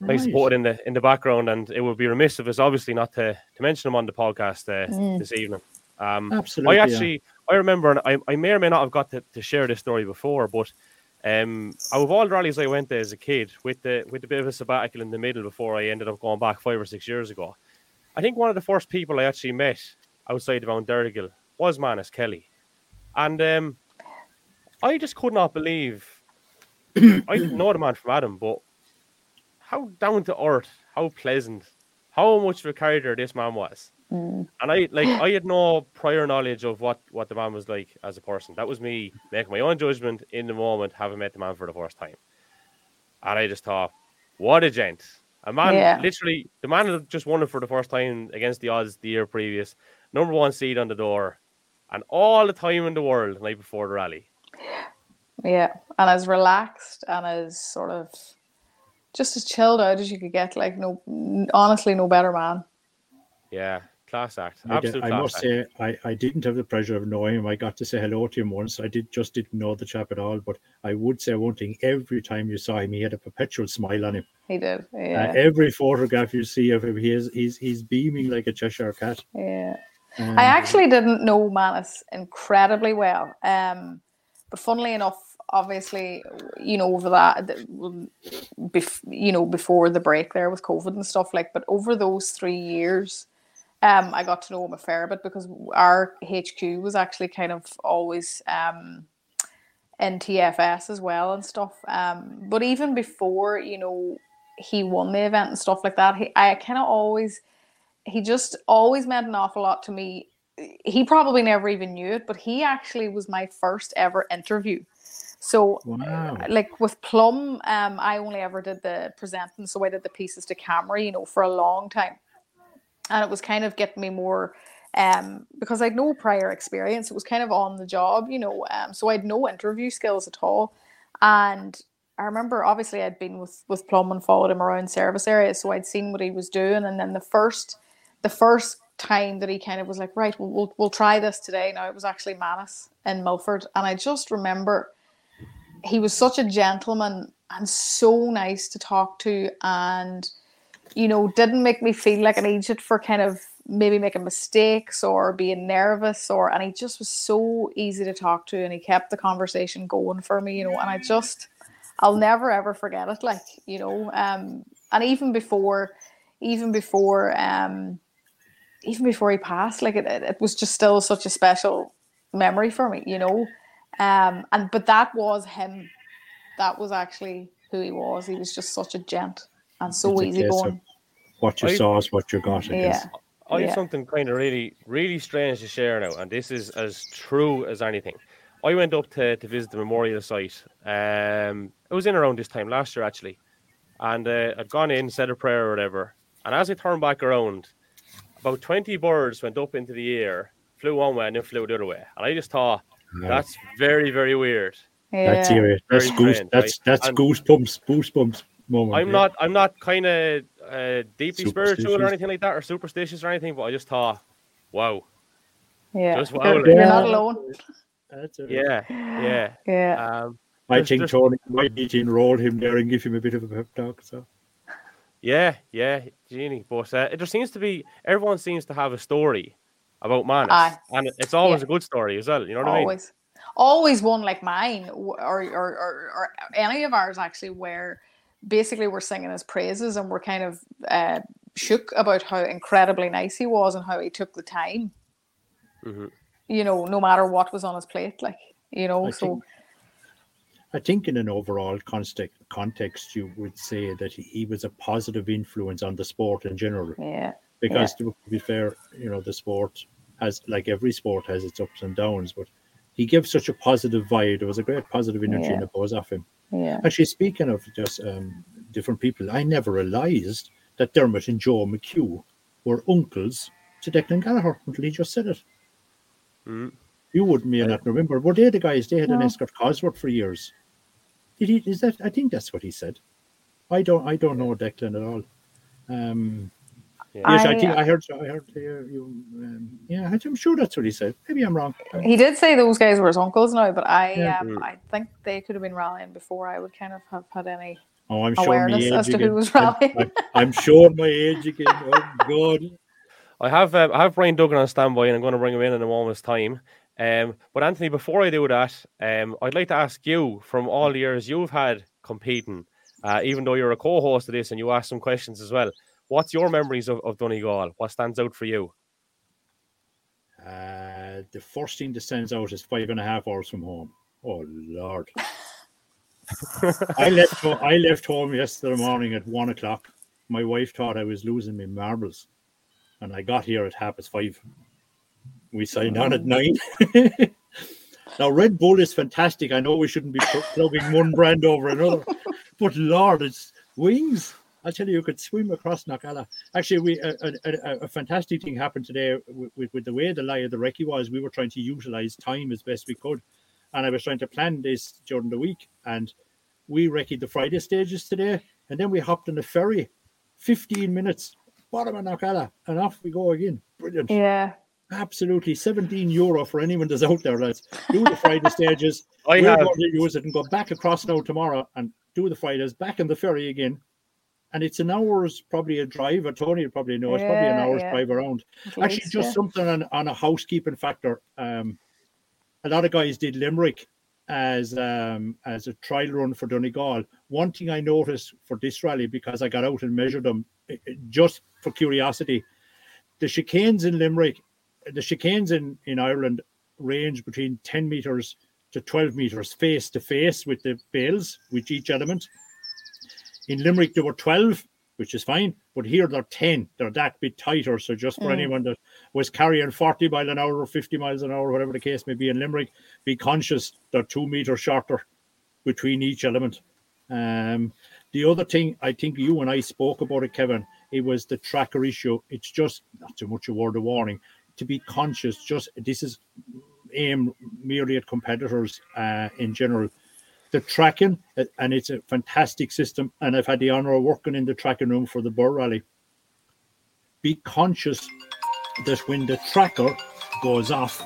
nice it in the in the background. And it would be remiss of us, obviously, not to to mention him on the podcast uh, Mm. this evening. Um, Absolutely. I yeah. actually, I remember, and I, I may or may not have got to, to share this story before, but um, out of all the rallies I went to as a kid, with the with a bit of a sabbatical in the middle before I ended up going back five or six years ago, I think one of the first people I actually met outside of Mount Errigal was Manus Kelly, and um, I just could not believe. I didn't know the man from Adam, but how down to earth, how pleasant, how much of a character this man was. Mm. And I like I had no prior knowledge of what what the man was like as a person. That was me making my own judgment in the moment, having met the man for the first time. And I just thought, what a gent. A man Yeah. literally the man had just won it for the first time against the odds the year previous. Number one seed on the door. And all the time in the world the night before the rally. Yeah, and as relaxed and as sort of just as chilled out as you could get. Like no, honestly, no better man. Yeah. class act. I, did- Absolute I class must act. say, I, I didn't have the pleasure of knowing him. I got to say hello to him once. I did just didn't know the chap at all. But I would say one thing: every time you saw him, he had a perpetual smile on him. He did. Uh, Yeah. every photograph you see of him, he is he's he's beaming like a Cheshire cat. yeah. Um, I actually didn't know Manus incredibly well. Um, but funnily enough, obviously, you know, over that, bef- you know, before the break there with COVID and stuff like, but over those three years, um, I got to know him a fair bit because our HQ was actually kind of always um in TFS as well and stuff. Um, but even before, you know, he won the event and stuff like that, he I kind of always he just always meant an awful lot to me. He probably never even knew it, but he actually was my first ever interview. So, Wow. like with Plum, um, I only ever did the presenting, so I did the pieces to camera, you know, for a long time, and it was kind of getting me more, um, because I'd no prior experience. It was kind of on the job, you know, um, so I'd no interview skills at all, and I remember obviously I'd been with with Plum and followed him around service areas, so I'd seen what he was doing, and then the first the first time that he kind of was like, right, we'll we'll, we'll try this today. Now it was actually Manus in Milford, and I just remember he was such a gentleman and so nice to talk to, and you know, didn't make me feel like an idiot for kind of maybe making mistakes or being nervous or and he just was so easy to talk to and he kept the conversation going for me, you know, and I just I'll never ever forget it. Like, you know, um, and even before, even before, um, even before he passed, like it, it was just still such a special memory for me, you know. Um, and but that was him. That was actually who he was. He was just such a gent and so It's easy case going. What you I- saw is what you got. I guess. Yeah, I have Yeah. something kind of really, really strange to share now, and this is as true as anything. I went up to, to visit the memorial site. Um, it was in around this time last year, actually, and uh, I'd gone in, said a prayer or whatever, and as I turned back around, about twenty birds went up into the air, flew one way and then flew the other way, and I just thought Yeah. that's very, very weird. That's yeah. serious. That's Very goose. strange, That's right? that's And- goosebumps. Goosebumps moment. I'm yeah. not, I'm not kind of uh, deeply spiritual or anything like that, or superstitious or anything, but I just thought, wow, Yeah, Just You're, you're not alone. That's yeah, yeah. Yeah, Um, I There's- think there's- Toni might need to enroll him there and give him a bit of a pep talk. So Yeah, yeah, Genie. But uh, there seems to be everyone seems to have a story about Manus, Aye. and it's always Yeah. a good story as well. You know what I mean? always, always one like mine or, or or or any of ours actually, where basically we're singing his praises and we're kind of uh, shook about how incredibly nice he was and how he took the time. Mhm. You know, no matter what was on his plate, like you know. I so think- I think in an overall context, context, you would say that he, he was a positive influence on the sport in general. yeah, Because to be fair, you know, the sport has, like every sport, has its ups and downs. But he gives such a positive vibe. There was a great positive energy Yeah. and a buzz off him. yeah, Actually, speaking of just um, different people, I never realised that Dermot and Joe McHugh were uncles to Declan Gallagher until he just said it. Mhm. You wouldn't may not remember. Were they the guys? They had an escort Cosworth for years. Did he? Is that? I think that's what he said. I don't. I don't know Declan at all. Um, Yeah. yes, I, I- think I heard. I heard uh, you. Um, yeah, I'm sure that's what he said. Maybe I'm wrong. he did say those guys were his uncles now, but I Yeah. um I think they could have been rallying before I would kind of have had any Oh, I'm showing my awareness age as to again. who was I'm, rallying. I'm, I'm showing my age again. Oh God. I have uh, I have Brian Duggan on standby, and I'm going to bring him in in a moment's time. Um, but Anthony, before I do that, um, I'd like to ask you, from all the years you've had competing, uh, even though you're a co-host of this and you ask some questions as well, what's your memories of, of Donegal? What stands out for you? Uh, the first thing that stands out is five and a half hours from home. Oh Lord. I left ho- I left home yesterday morning at one o'clock. My wife thought I was losing my marbles. And I got here at half past five. We signed on at nine. now Red Bull is fantastic. I know we shouldn't be pl- plugging one brand over another. But Lord, it's wings. I tell you, you could swim across Knockalla. Actually, we a, a, a, a fantastic thing happened today with, with, with the way the lie of the recce was. We were trying to utilize time as best we could, and I was trying to plan this during the week. And we recceed the Friday stages today, and then we hopped on the ferry, fifteen minutes, bottom of Knockalla, and off we go again. brilliant. Yeah. Absolutely, 17 euro for anyone that's out there. Let's do the Friday stages. I We're have going to use it and go back across now tomorrow and do the Fridays back in the ferry again. And it's an hour's probably a drive. Or Toni will probably know it's probably an hour's yeah. drive around. at Actually, just yeah. something on, on a housekeeping factor. Um, a lot of guys did Limerick as um, as a trial run for Donegal. One thing I noticed for this rally because I got out and measured them just for curiosity, the chicanes in Limerick, the chicanes in in Ireland range between ten meters to twelve meters face to face with the bales with each element. In Limerick, there were twelve, which is fine, but here they're ten. They're that bit tighter. So just for Mm. anyone that was carrying 40 mile an hour or 50 miles an hour, whatever the case may be in Limerick, be conscious they're two meters shorter between each element. Um, the other thing I think you and I spoke about it, Kevin, it was the tracker issue. It's just not too much a word of warning to be conscious. Just this is aimed merely at competitors uh, in general. The tracking, and it's a fantastic system. And I've had the honor of working in the tracking room for the Burr Rally. Be conscious that when the tracker goes off,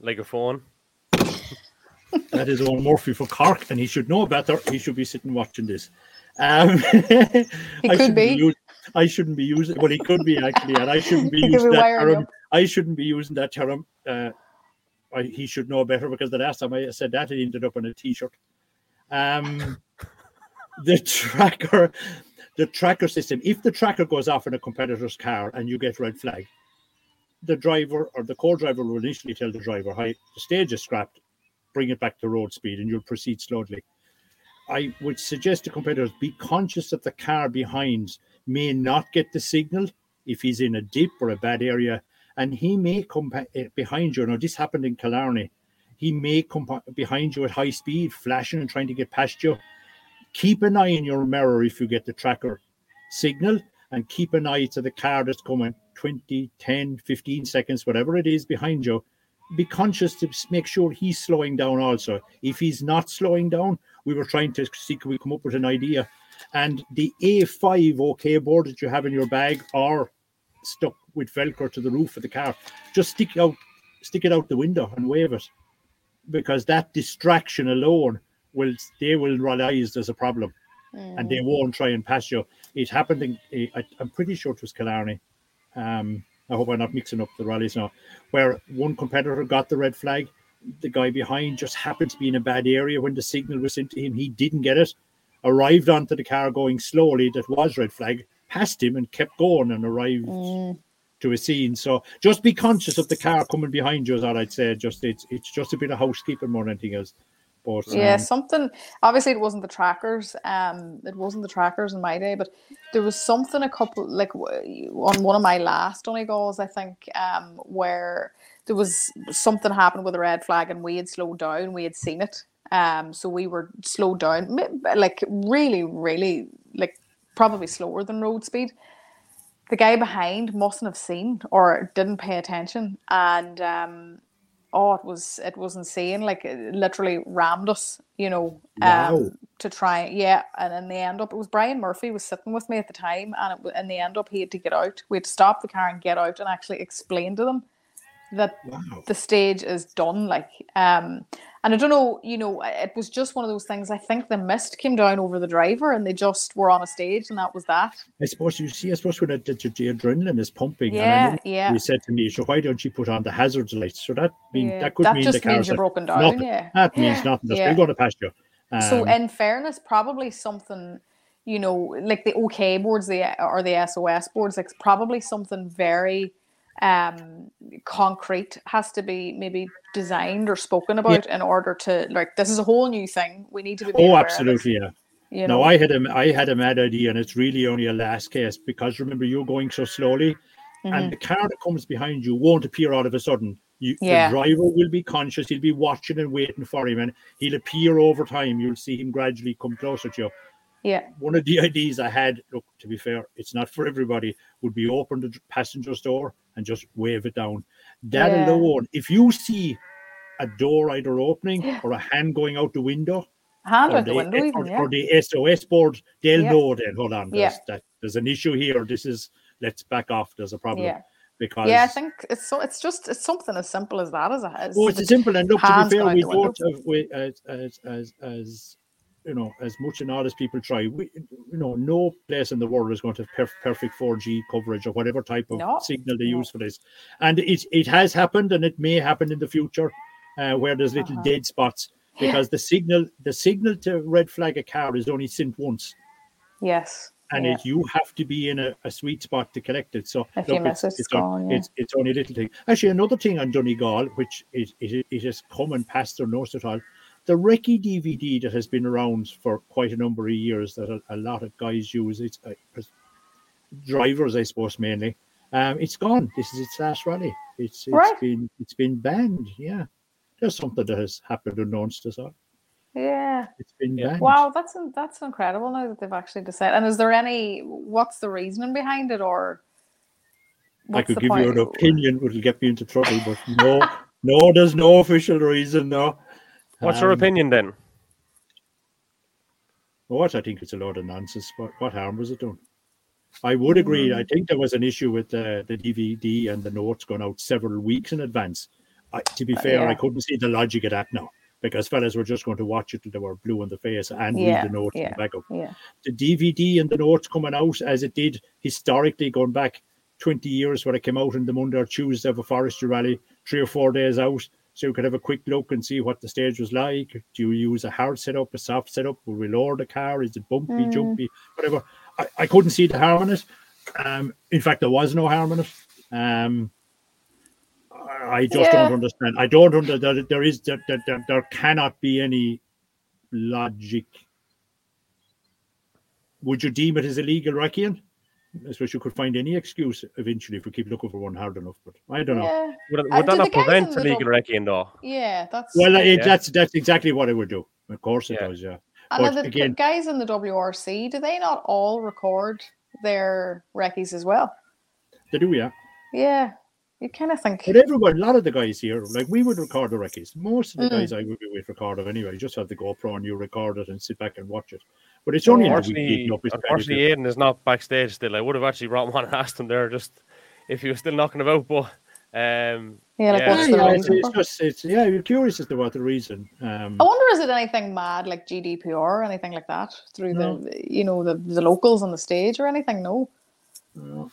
like a phone. that is all Murphy for Cork, and he should know better. He should be sitting watching this. Um, I could shouldn't be. us- I shouldn't be using. Well, he could be actually, and I shouldn't be He could using be that term. up. I shouldn't be using that term. Uh, I, he should know better because the last time I said that, it ended up on a T-shirt. Um, the tracker, the tracker system. If the tracker goes off in a competitor's car and you get red flag, the driver or the co-driver will initially tell the driver, "Hi, the stage is scrapped. Bring it back to road speed, and you'll proceed slowly." I would suggest to competitors be conscious that the car behind may not get the signal if he's in a dip or a bad area, and he may come eh, behind you. Now, this happened in Killarney. He may come behind you at high speed, flashing and trying to get past you. Keep an eye in your mirror if you get the tracker signal, and keep an eye to the car that's coming 20, 10, 15 seconds, whatever it is behind you. Be conscious to make sure he's slowing down also. If he's not slowing down, we were trying to see can we come up with an idea. And the A5 OK board that you have in your bag or stuck with Velcro to the roof of the car, just stick out, stick it out the window and wave it, because that distraction alone will they will realize there's a problem and they won't try and pass you. It happened in eh, I, I'm pretty sure it was Killarney. Um, I hope I'm not mixing up the rallies now, where one competitor got the red flag. The guy behind just happened to be in a bad area when the signal was sent to him. He didn't get it. Arrived onto the car going slowly. That was red flag. Passed him and kept going and arrived Mm. To a scene. So just be conscious of the car coming behind you. Is all I'd say. Just it's it's just a bit of housekeeping more than anything else. But Yeah, um, something. Obviously, it wasn't the trackers. Um, it wasn't the trackers in my day, but there was something a couple like on one of my last Donegals, I think, um, where there was something happened with a red flag, and we had slowed down. We had seen it. Um, so we were slowed down, like really, really, like probably slower than road speed. The guy behind mustn't have seen or didn't pay attention, and um, oh, it was it was insane. Like it literally rammed us, you know, um, Wow. to try. Yeah, and in the end up, it was Brian Murphy was sitting with me at the time, and it, in the end up, he had to get out. We had to stop the car and get out and actually explain to them that wow. the stage is done. Like, um, and I don't know, you know, it was just one of those things. I think the mist came down over the driver, and they just were on a stage, and that was that. I suppose you see. I suppose when the, the, the adrenaline is pumping, Yeah, yeah. you said to me, "So why don't you put on the hazards lights?" So that mean Yeah, that could that mean the means cars you're broken down. nothing. Yeah, That means nothing. They're Yeah. still going to pass you. So, Um, in fairness, probably something, you know, like the OK boards, the or the SOS boards, like probably something very um concrete has to be maybe designed or spoken about in order to like this is a whole new thing. We need to be. oh, aware of it, absolutely, yeah. You No, I had a I had a mad idea, and it's really only a last case because remember you're going so slowly, Mhm. and the car that comes behind you won't appear all of a sudden. You, Yeah. The driver will be conscious. He'll be watching and waiting for him, and he'll appear over time. You'll see him gradually come closer to you. Yeah, one of the ideas I had, look, to be fair, it's not for everybody, would be open the passenger's door and just wave it down. That Yeah. alone, if you see a door either opening or a hand going out the window, hand or the window or, even. Yeah, or the SOS board, they'll know then, hold on, there's, Yeah. that, there's an issue here. This is, let's back off, there's a problem. yeah, because Yeah, I think it's so. It's just it's something as simple as that as it is. Oh, it's simple and look. To be fair, we don't have we, as as as as you know as much and not as people try. We you know no place in the world is going to have perf- perfect 4G coverage or whatever type of No, signal they no. use for this, and it it has happened and it may happen in the future uh, where there's little Uh-huh. dead spots because the signal the signal to red flag a car is only sent once. Yes. And yeah. it, you have to be in a, a sweet spot to collect it. So look, it's, it's it's, on- gone, yeah. it's it's only a little thing. Actually, another thing on Donegal, which is is, it has come and passed unnoticed at all, the Recce DVD that has been around for quite a number of years that a, a lot of guys use. It's uh, drivers, I suppose, mainly. Um, it's gone. This is its last rally. It's it's Right. been it's been banned. Yeah, there's something that has happened unknowns to us all. Yeah. It's been banned. Wow, that's that's incredible now that they've actually decided. And is there any? What's the reasoning behind it, or? I could the give you an opinion, which will get me into trouble, but no, no, there's no official reason. No. What's your Um, opinion then? What I think it's a load of nonsense. What, what harm was it done? I would agree. Mm. I think there was an issue with uh, the DVD and the notes going out several weeks in advance. I, to be Uh, fair, I couldn't see the logic of that now because fellas were just going to watch it till they were blue in the face and Yeah, read the notes in yeah. the backup. Yeah. The DVD and the notes coming out as it did historically, going back 20 years, where it came out on the Monday or Tuesday of a forestry rally, three or four days out, so you could have a quick look and see what the stage was like. Do you use a hard setup, a soft setup? Will we lower the car? Is it bumpy, Mm. jumpy, whatever? I, I couldn't see the harm in it. Um, in fact, there was no harm in it. Um, I just Yeah. don't understand. I don't understand. There, there is there, there, there, there cannot be any logic. Would you deem it as illegal, Rakian? I suppose you could find any excuse eventually if we keep looking for one hard enough. But I don't know. Yeah. Would, would that not prevent in the illegal dub- recceing though? Yeah. That's. Well, it, Yeah. that's that's exactly what it would do. Of course, it Yeah. does. Yeah. and are but the again- guys in the WRC, do they not all record their recce's as well? They do. Yeah. Yeah. You kind of think. But everyone, a lot of the guys here, like we would record the recce's. Most of the Mm. guys I would be with record it anyway. You just have the GoPro and you record it and sit back and watch it. But it's only in the Unfortunately, beating up unfortunately, competitor. Aiden is not backstage still. I would have actually brought one and asked him there just if he was still knocking about, but um, Yeah, like Yeah. what's Yeah, the yeah, it's, reason it's just it's yeah. You're curious as to what the reason. Um, I wonder is it anything mad like GDPR or anything like that through No. the you know the the locals on the stage or anything? No, uh,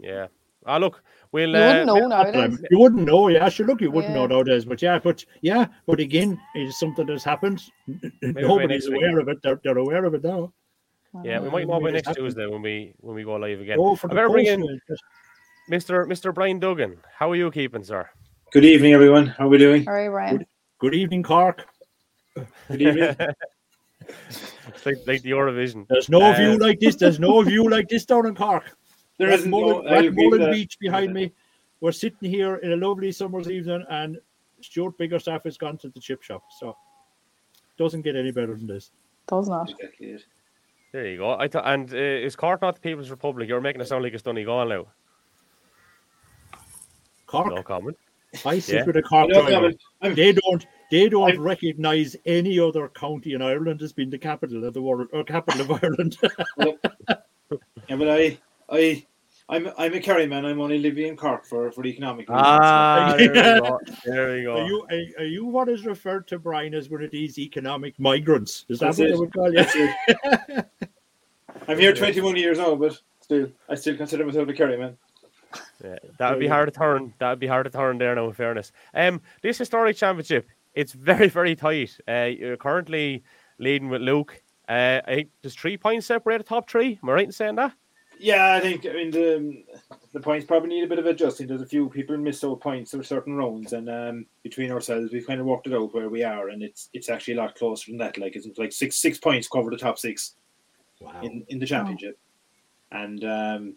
yeah. Ah, look, we'll. you uh, wouldn't know but, um, nowadays. you wouldn't know. Yeah, sure. Look, you wouldn't Yeah. know nowadays. But yeah, but yeah, but again, it's something that's happened. N- n- Nobody's next week. aware of it. They're, they're aware of it now. Yeah, we Uh, might know by next it's happened. Tuesday when we when we go live again. Oh, for I better bring in uh, Mr. Mr. Brian Duggan. How are you keeping, sir? Good evening, everyone. How are we doing? All right, Ryan. Good evening, Cork. Good evening. It's like, like the Eurovision. There's no Uh, view like this. There's no view like this down in Cork. There Rathmullan, isn't no. I agree with Rathmullan that. Beach behind me. We're sitting here in a lovely summer's evening, and Stuart Biggerstaff has gone to the chip shop. So doesn't get any better than this. Does not. Exactly. There you go. I thought, and uh, is Cork not the People's Republic? You're making it sound like it's Donegal now. Cork. No comment. I sit Yeah. with a Cork No driver. comment. They don't. They don't I'm- recognise any other county in Ireland as being the capital of the world or capital of Ireland. yeah, but I, I, I'm, I'm a Kerry man. I'm only living in Cork for for economic reasons. Ah, there we go. There we are you are, are you what is referred to, Brian, as one of these economic migrants? Is that That's what they would call you? That's it. I'm here 21 years now, but still, I still consider myself a Kerry man. Yeah, that would be hard to turn. That would be hard to turn there now. In fairness, um, this historic championship, it's very, very tight. Uh, you're currently leading with Luke. Uh, I think there's three points separate the top three. Am I right in saying that? Yeah, I think I mean the the points probably need a bit of adjusting. There's a few people missed out points of certain rounds, and um, between ourselves, we've kind of worked it out where we are, and it's it's actually a lot closer than that. Like it's like six six points cover the top six Wow. in, in the championship, and um,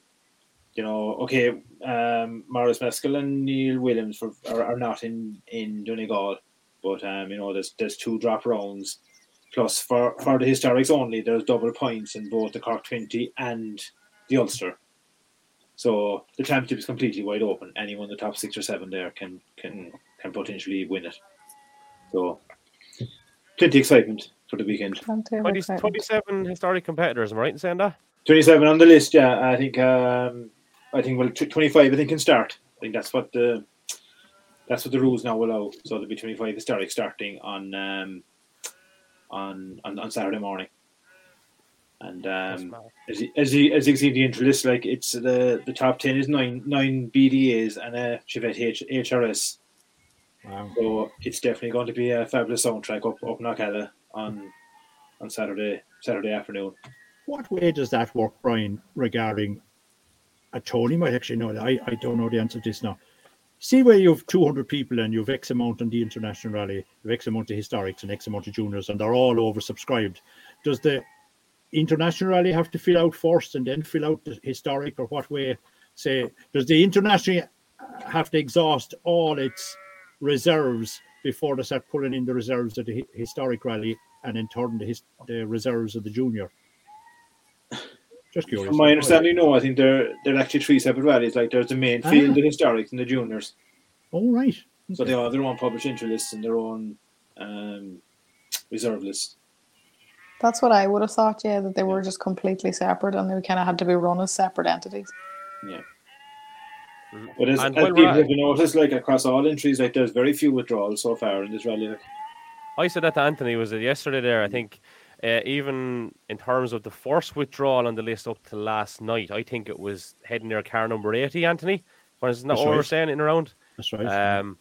you know, okay, um, Morris and Neil Williams for, are, are not in in Donegal, but um, you know, there's there's two drop rounds. Plus, for, for the historics only, there's double points in both the Cork 20 and the Ulster. So the championship is completely wide open. Anyone in the top six or seven there can can can potentially win it. So plenty excitement for the weekend. 20, 27 historic competitors. Am I right in saying that? Twenty seven on the list, yeah. I think um I think well, tw- 25 I think can start. I think that's what the that's what the rules now allow. So there'll be 25 historic starting on um, on, on on Saturday morning. And um, as you, as you as you can see in the entry list, like it's the the top 10 is nine nine BDAs and a Chevette H, HSR. Wow. So it's definitely going to be a fabulous soundtrack up up Knockalla on on Saturday Saturday afternoon. What way does that work, Brian, regarding a Toni might actually know that. I, I don't know the answer to this now. See where you have 200 people and you have X amount on the international rally, you have X amount of historics and X amount of juniors, and they're all oversubscribed. Does the international rally have to fill out first and then fill out the historic, or what way? Say, does the international have to exhaust all its reserves before they start pulling in the reserves of the historic rally and in turn the, his, the reserves of the junior? Just curious. From my understanding, no, I think they're they're actually three separate rallies. Like there's the main field, Ah. the historics, and the juniors. All right. So they have their own published entry lists and their own um, reserve list. That's what I would have thought, yeah, that they were just completely separate and they kind of had to be run as separate entities. Yeah. But as, as people at have it- noticed, like across all entries, like there's very few withdrawals so far in this rally. Like, I said that to Anthony was it yesterday there. I think uh, even in terms of the first withdrawal on the list up to last night, I think it was heading near car number eighty. Anthony, wasn't that That's what we were right. saying in around? That's right. Um,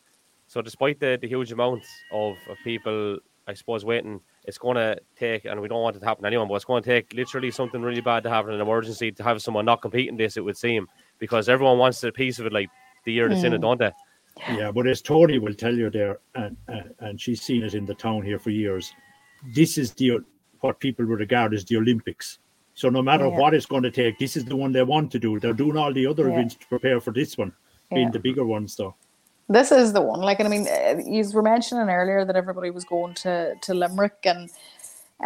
so despite the, the huge amounts of, of people, I suppose waiting, it's going to take, and we don't want it to happen to anyone, but it's going to take literally something really bad to happen, an emergency to have someone not competing this. It would seem because everyone wants a piece of it, like the year that's in it, Mm. don't they? Yeah, but as Toni will tell you there, and and, and she's seen it in the town here for years. This is the what people would regard as the Olympics. So no matter Yeah. what it's going to take, this is the one they want to do. They're doing all the other Yeah. events to prepare for this one, being the bigger ones, though. This is the one. Like, and I mean, uh, you were mentioning earlier that everybody was going to to Limerick and,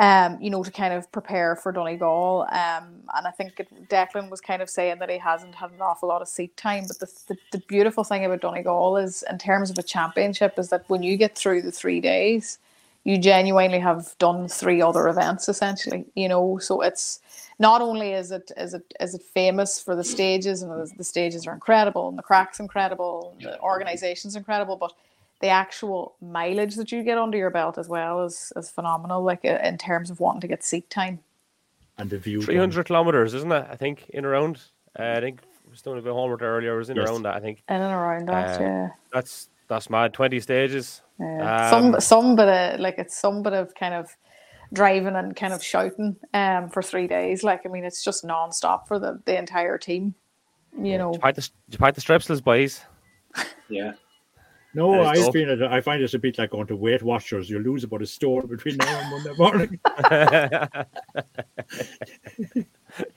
um, you know, to kind of prepare for Donegal. Um, and I think Declan was kind of saying that he hasn't had an awful lot of seat time. But the, the the beautiful thing about Donegal is, in terms of a championship, is that when you get through the three days, you genuinely have done three other events essentially. You know, so it's not only is it is it is it famous for the stages and the, the stages are incredible and the cracks incredible and the organization's incredible but the actual mileage that you get under your belt as well is is phenomenal like uh, in terms of wanting to get seat time And the view. Three hundred kilometers, isn't it? I think in around. Uh, I think was doing a bit of homework there earlier. I was in Yes. around that. I think in and around that Uh, yeah that's that's mad. Twenty stages. Yeah. Um, some some bit of like it's some bit of kind of driving and kind of shouting um for three days. Like I mean, it's just non-stop for the the entire team. You know, Did you pack the, did the strepsils, boys? yeah, No, I tough. find it. I find it a bit like going to Weight Watchers. You lose about a stone between now and Monday morning.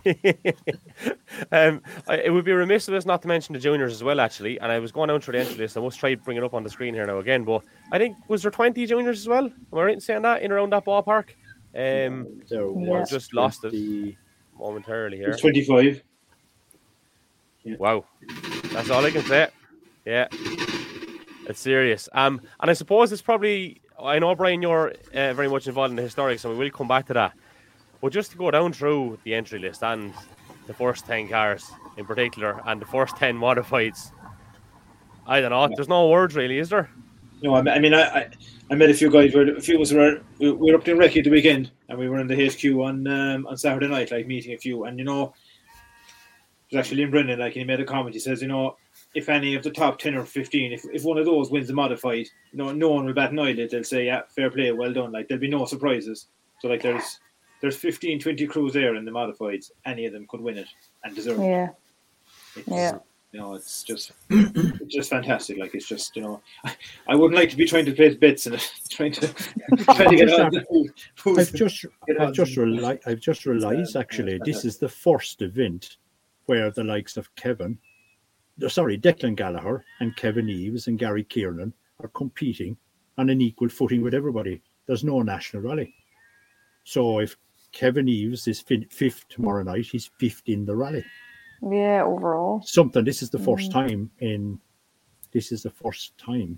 um, I, it would be remiss of us not to mention the juniors as well, actually. And I was going down through the entry list. I must try to bring it up on the screen here now again. But I think was there twenty juniors as well? Am I right in saying that in around that ballpark? Um, There Yeah. was Just lost it. momentarily here. it's 25. Wow, that's all I can say. Yeah, it's serious. Um, and I suppose it's probably I know Brian, you're uh, very much involved in the historics, so we will come back to that. But just to go down through the entry list and the first ten cars in particular, and the first ten modifieds, I don't know. There's no words really, is there? No, I, I mean, I, I I met a few guys. Where a few of us were we we were up in Recce the weekend, and we were in the HQ on um, on Saturday night, like meeting a few. And you know, it was actually Liam Brennan. Like he made a comment. He says, you know, if any of the top ten or fifteen, if, if one of those wins the modified, no no one will bat an eyelid. They'll say, yeah, fair play, well done. Like there'll be no surprises. So like there's there's 15, 20 crews there in the modifieds. Any of them could win it and deserve it. yeah, It's, Yeah. You know, it's just it's just fantastic. Like it's just you know, I, I wouldn't like to be trying to place bits and trying to trying to get Just on have- who, who's I've just, I've just, reali- I've just realised yeah, actually, this is the first event where the likes of Kevin, sorry, Declan Gallagher and Kevin Eves and Gary Kiernan are competing on an equal footing with everybody. There's no national rally. So if Kevin Eves is fifth tomorrow night, he's fifth in the rally. Yeah. Overall, Something. This is the first mm. time in. This is the first time,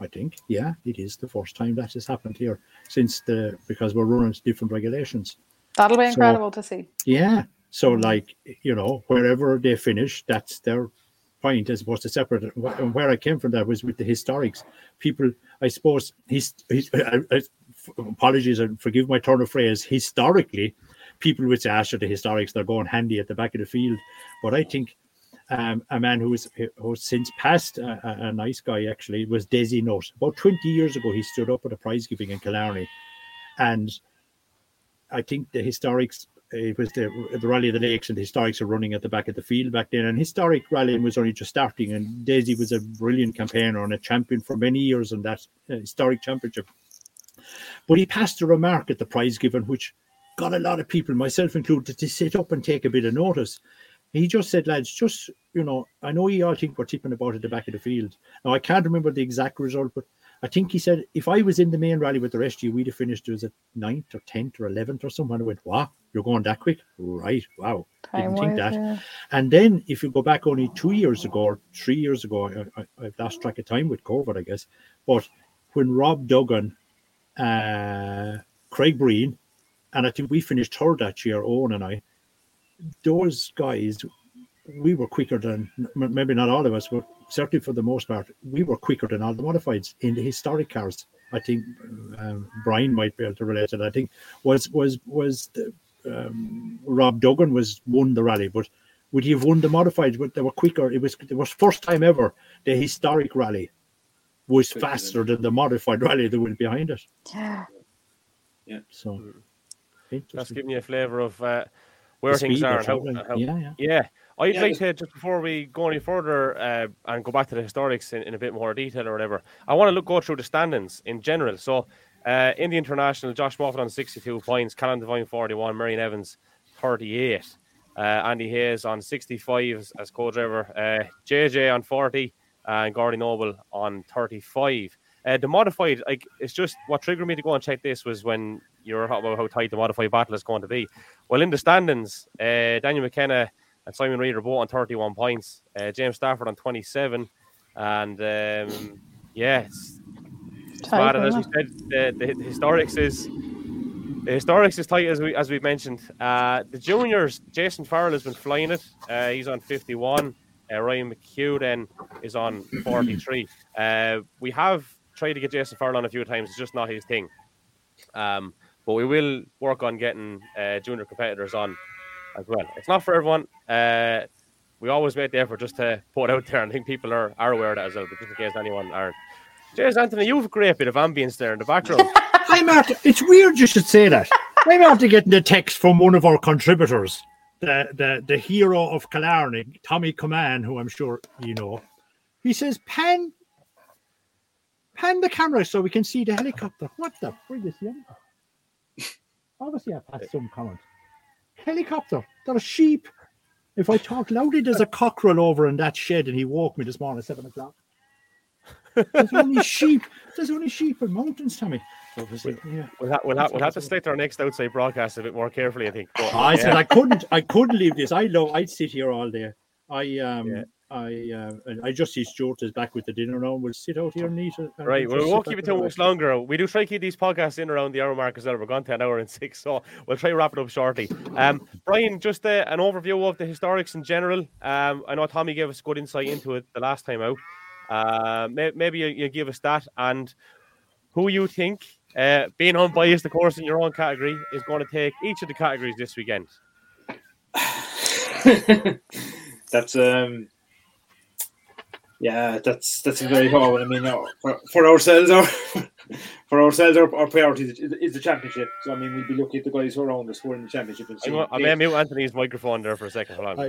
I think. Yeah, it is the first time that has happened here since the because we're running different regulations. that'll be So- incredible to see. Yeah. So, mm. like, you know, wherever they finish, that's their point as opposed to separate. And where I came from that was with the historics. People, I suppose, he's, he's I, I, apologies and forgive my turn of phrase, historically, people would say, after the historics, they're going handy at the back of the field. But I think um, a man who was who's since passed, a, a, nice guy actually, was Desi Nutt. About 20 years ago, he stood up at a prize giving in Killarney. And I think the historics, it was the, the Rally of the Lakes, and the historics are running at the back of the field back then. And historic rallying was only just starting. And Desi was a brilliant campaigner and a champion for many years in that uh, historic championship. But he passed a remark at the prize given, which got a lot of people, myself included, to sit up and take a bit of notice. He just said, lads, just, you know, I know you all think we're tipping about at the back of the field. Now, I can't remember the exact result, but I think he said, if I was in the main rally with the rest of you, we'd have finished as a ninth or 10th or 11th or something. I went, wow, you're going that quick? Right. Wow. Didn't think that. Yeah. And then if you go back only two years ago or three years ago, I, I, I've lost track of time with COVID, I guess. But when Rob Duggan, uh, Craig Breen, and I think we finished third that year, Owen and I, those guys, we were quicker than maybe not all of us, but certainly for the most part, we were quicker than all the modifieds in the historic cars. I think um, Brian might be able to relate to that. I think was was was the, um, Rob Duggan was won the rally, but would he have won the modifieds? But they were quicker. It was it was first time ever the historic rally was faster than the modified rally that went behind it. Yeah. Yeah. So that's giving you a flavour of uh, where things are. How, how, yeah, yeah. Yeah. I'd Yeah, like just- to just before we go any further uh, and go back to the historics in, in a bit more detail or whatever. I want to look go through the standings in general. So, uh, in the international, Josh Moffett on sixty-two points, Callum Devine forty-one, Meirion Evans thirty-eight, uh, Andy Hayes on sixty-five as, as co-driver, uh, JJ on forty, and Gordon Noble on thirty-five. Uh, the modified, like it's just what triggered me to go and check this was when you were talking about how tight the modified battle is going to be. Well, in the standings, uh, Daniel McKenna and Simon Reed are both on 31 points. Uh, James Stafford on 27. And um, yeah, it's, it's bad. And as we said, the, the, historics is the historics is tight as we as we mentioned. Uh, the juniors, Jason Farrell has been flying it. Uh, he's on 51. Uh, Ryan McHugh then is on 43. Uh, we have tried to get Jason Farrell on a few times. It's just not his thing. Um, but we will work on getting uh, junior competitors on as well. It's not for everyone. Uh, we always make the effort just to put it out there. and I think people are, are aware of that as well, but just in case anyone aren't. James Anthony, you have a great bit of ambience there in the background. I'm after, it's weird you should say that. I'm after getting the text from one of our contributors, the the, the hero of Killarney, Tommy Coman, who I'm sure you know. He says, pan, pan the camera so we can see the helicopter. What the frig is the Obviously, I've had some comment. Helicopter, there's sheep. If I talk loudly, there's a cockerel over in that shed, and he woke me this morning at seven o'clock. There's only sheep. There's only sheep in mountains, Tommy. Obviously, yeah. We'll, ha- we'll, ha- we'll have to select our next outside broadcast a bit more carefully, I think. But, I said. I couldn't. I couldn't leave this. I love. I'd sit here all day. I um. Yeah. I uh, I just see Stuart is back with the dinner now. We'll sit out here and eat it. and Right, we'll well, we won't keep it back too much longer. We do try to keep these podcasts in around the hour mark as well. We're gone to an hour and six, so we'll try to wrap it up shortly. Um, Brian, just uh, an overview of the historics in general. Um, I know Tommy gave us good insight into it the last time out. Uh, may- maybe you, you give us that and who you think, uh, being unbiased, of course, in your own category, is going to take each of the categories this weekend. that's um yeah that's that's a very hard one i mean uh, for, for ourselves our for ourselves our, our priority is, is the championship so i mean we'll be looking at the guys who are around us who are in the championship and I'm gonna- may mute Anthony's microphone there for a second. Hold on.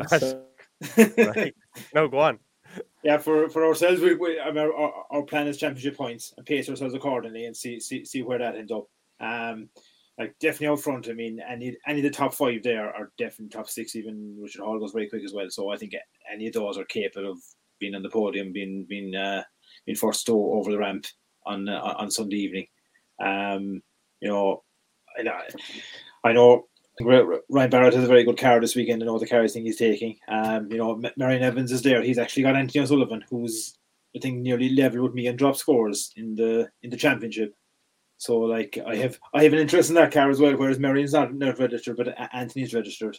Right. No, go on. yeah for for ourselves we, we I mean, our, our, our plan is championship points and pace ourselves accordingly and see see, see where that ends up um like definitely out front. I mean, any any of the top five there are definitely top six. Even Richard Hall goes very quick as well. So I think any of those are capable of being on the podium, being being uh, being first to over the ramp on uh, on Sunday evening. Um, you know, I, I know Ryan Barrett has a very good car this weekend. I know the cars thing he's taking. Um, you know, Meirion Evans is there. He's actually got Anthony O'Sullivan, who's I think nearly level with me in drop scores in the in the championship. So like I have I have an interest in that car as well, whereas Meirion's not not registered, but Anthony's registered.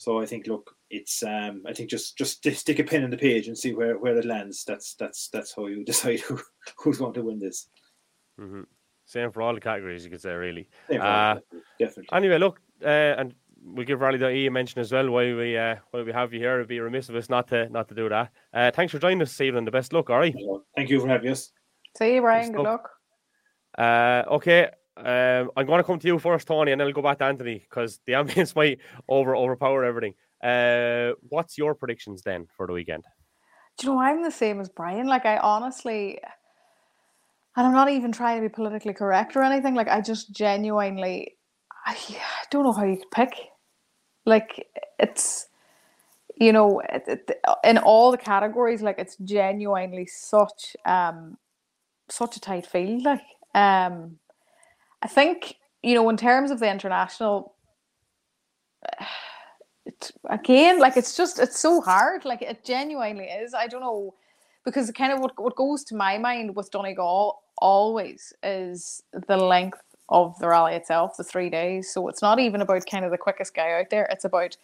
So I think look, it's um, I think just just st- stick a pin in the page and see where where it lands. That's that's that's how you decide who who's going to win this. hmm Same for all the categories, you could say, really. Same for Uh, definitely. Anyway, look, uh, and we'll give Rally.e a mention as well while we uh, while we have you here. It'd be remiss of us not to not to do that. Uh, thanks for joining us this evening. The best luck, all right. Thank you for having us. See you, Ryan. Good stuff. luck. Uh, okay. Um, I'm going to come to you first, Toni, and then I'll go back to Anthony because the ambience might over overpower everything. Uh, what's your predictions then for the weekend? Do you know I'm the same as Brian? Like I honestly, and I'm not even trying to be politically correct or anything. Like I just genuinely, I, I don't know how you could pick. Like it's, you know, it, it, in all the categories, like it's genuinely such um such a tight field. Like um, I think you know in terms of the international. It, again, like it's just it's so hard. Like it genuinely is. I don't know because kind of what what goes to my mind with Donegal always is the length of the rally itself, the three days. So it's not even about kind of the quickest guy out there. It's about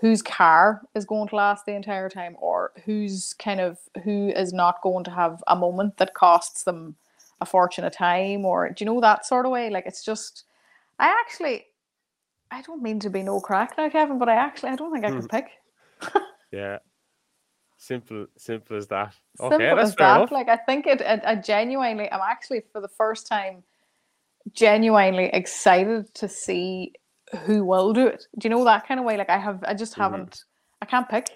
whose car is going to last the entire time or who's kind of who is not going to have a moment that costs them a fortune of time or do you know that sort of way like it's just i actually i don't mean to be no crack now kevin but i actually i don't think i can Hmm. pick Yeah. Simple, simple as that. simple Okay, that's as that enough. like i think it, it i genuinely i'm actually for the first time genuinely excited to see who will do it do you know that kind of way like i have i just Mhm. haven't i can't pick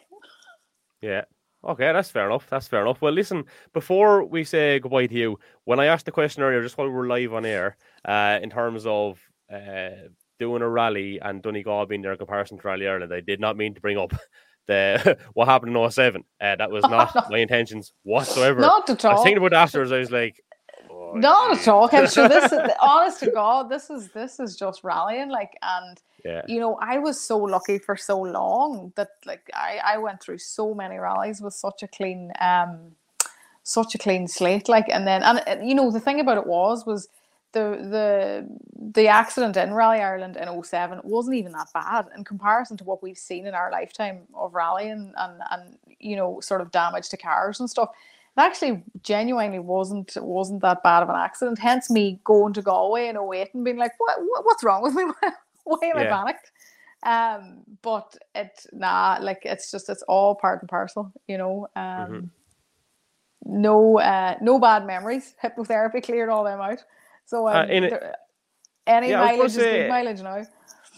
Yeah. Okay, that's fair enough. That's fair enough. Well, listen, before we say goodbye to you, when I asked the question earlier, just while we were live on air, uh, in terms of uh, doing a rally and Donegal being there in comparison to Rally Ireland, I did not mean to bring up the what happened in 07. Uh, that was not my intentions whatsoever. not at I was all thinking about it afterwards. I was like, oh, Not geez. at all. Sure this is honest to God, this is this is just rallying. Like and Yeah. you know, I was so lucky for so long that like I, I went through so many rallies with such a clean um such a clean slate. Like and then and you know, the thing about it was was the the the accident in Rally Ireland in 07 wasn't even that bad in comparison to what we've seen in our lifetime of rallying and and you know sort of damage to cars and stuff it actually genuinely wasn't wasn't that bad of an accident. Hence me going to Galway in 08 and being like, what, what what's wrong with me? Why am I Yeah. panicked? Um, but it nah, like it's just it's all part and parcel, you know. Um Mhm. no uh no bad memories. Hypnotherapy cleared all them out. So um, Uh, in a- any Yeah, I mileage is say- good mileage now.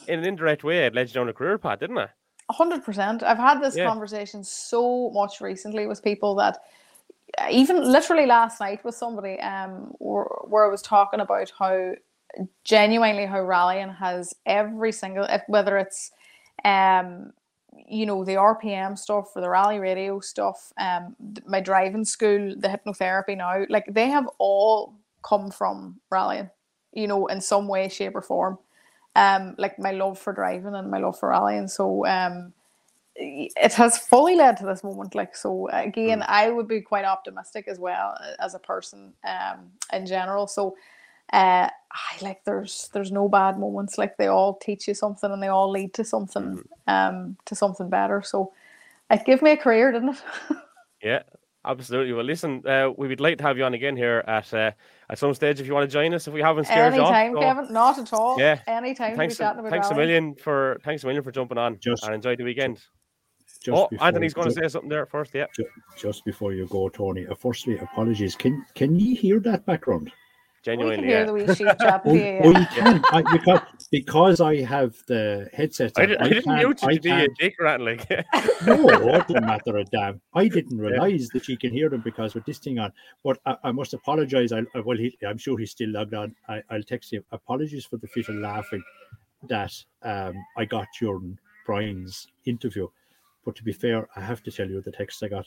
In an indirect way, it led you down a career path, didn't it? A hundred percent. I've had this Yeah. conversation so much recently with people that uh, even literally last night with somebody um where, where I was talking about how genuinely how rallying has every single whether it's um you know the RPM stuff or the rally radio stuff um my driving school the hypnotherapy now like they have all come from rallying you know in some way shape or form. Um like my love for driving and my love for rallying so um it has fully led to this moment like so again i would be quite optimistic as well uh, as a person um in general. So uh i like there's there's no bad moments like they all teach you something and they all lead to something um to something better so it gave me a career didn't it Yeah, absolutely. Well, listen, uh, we would like to have you on again here at uh, at some stage if you want to join us. If we haven't scared you off. anytime So, kevin not at all Yeah. anytime to Thanks, a, thanks a million for thanks a million for jumping on Just- and enjoy the weekend. Just oh, before- Anthony's going to say something there first. Yeah, ju- just before you go, Toni. Uh, firstly, apologies. Can can you hear that background? We can genuinely. hear Yeah. the wee sheep chat Oh, yeah, oh, yeah. you can because because I have the headset. I, on, did, I didn't can't- mute you I to be a dick rat like. no, it doesn't matter a damn. I didn't realize that she can hear them because with this thing on. But I, I must apologize. I, I well, he, I'm sure he's still logged on. I, I'll text him. Apologies for the fit of laughing that um, I got during Brian's interview. But to be fair, I have to tell you the text I got.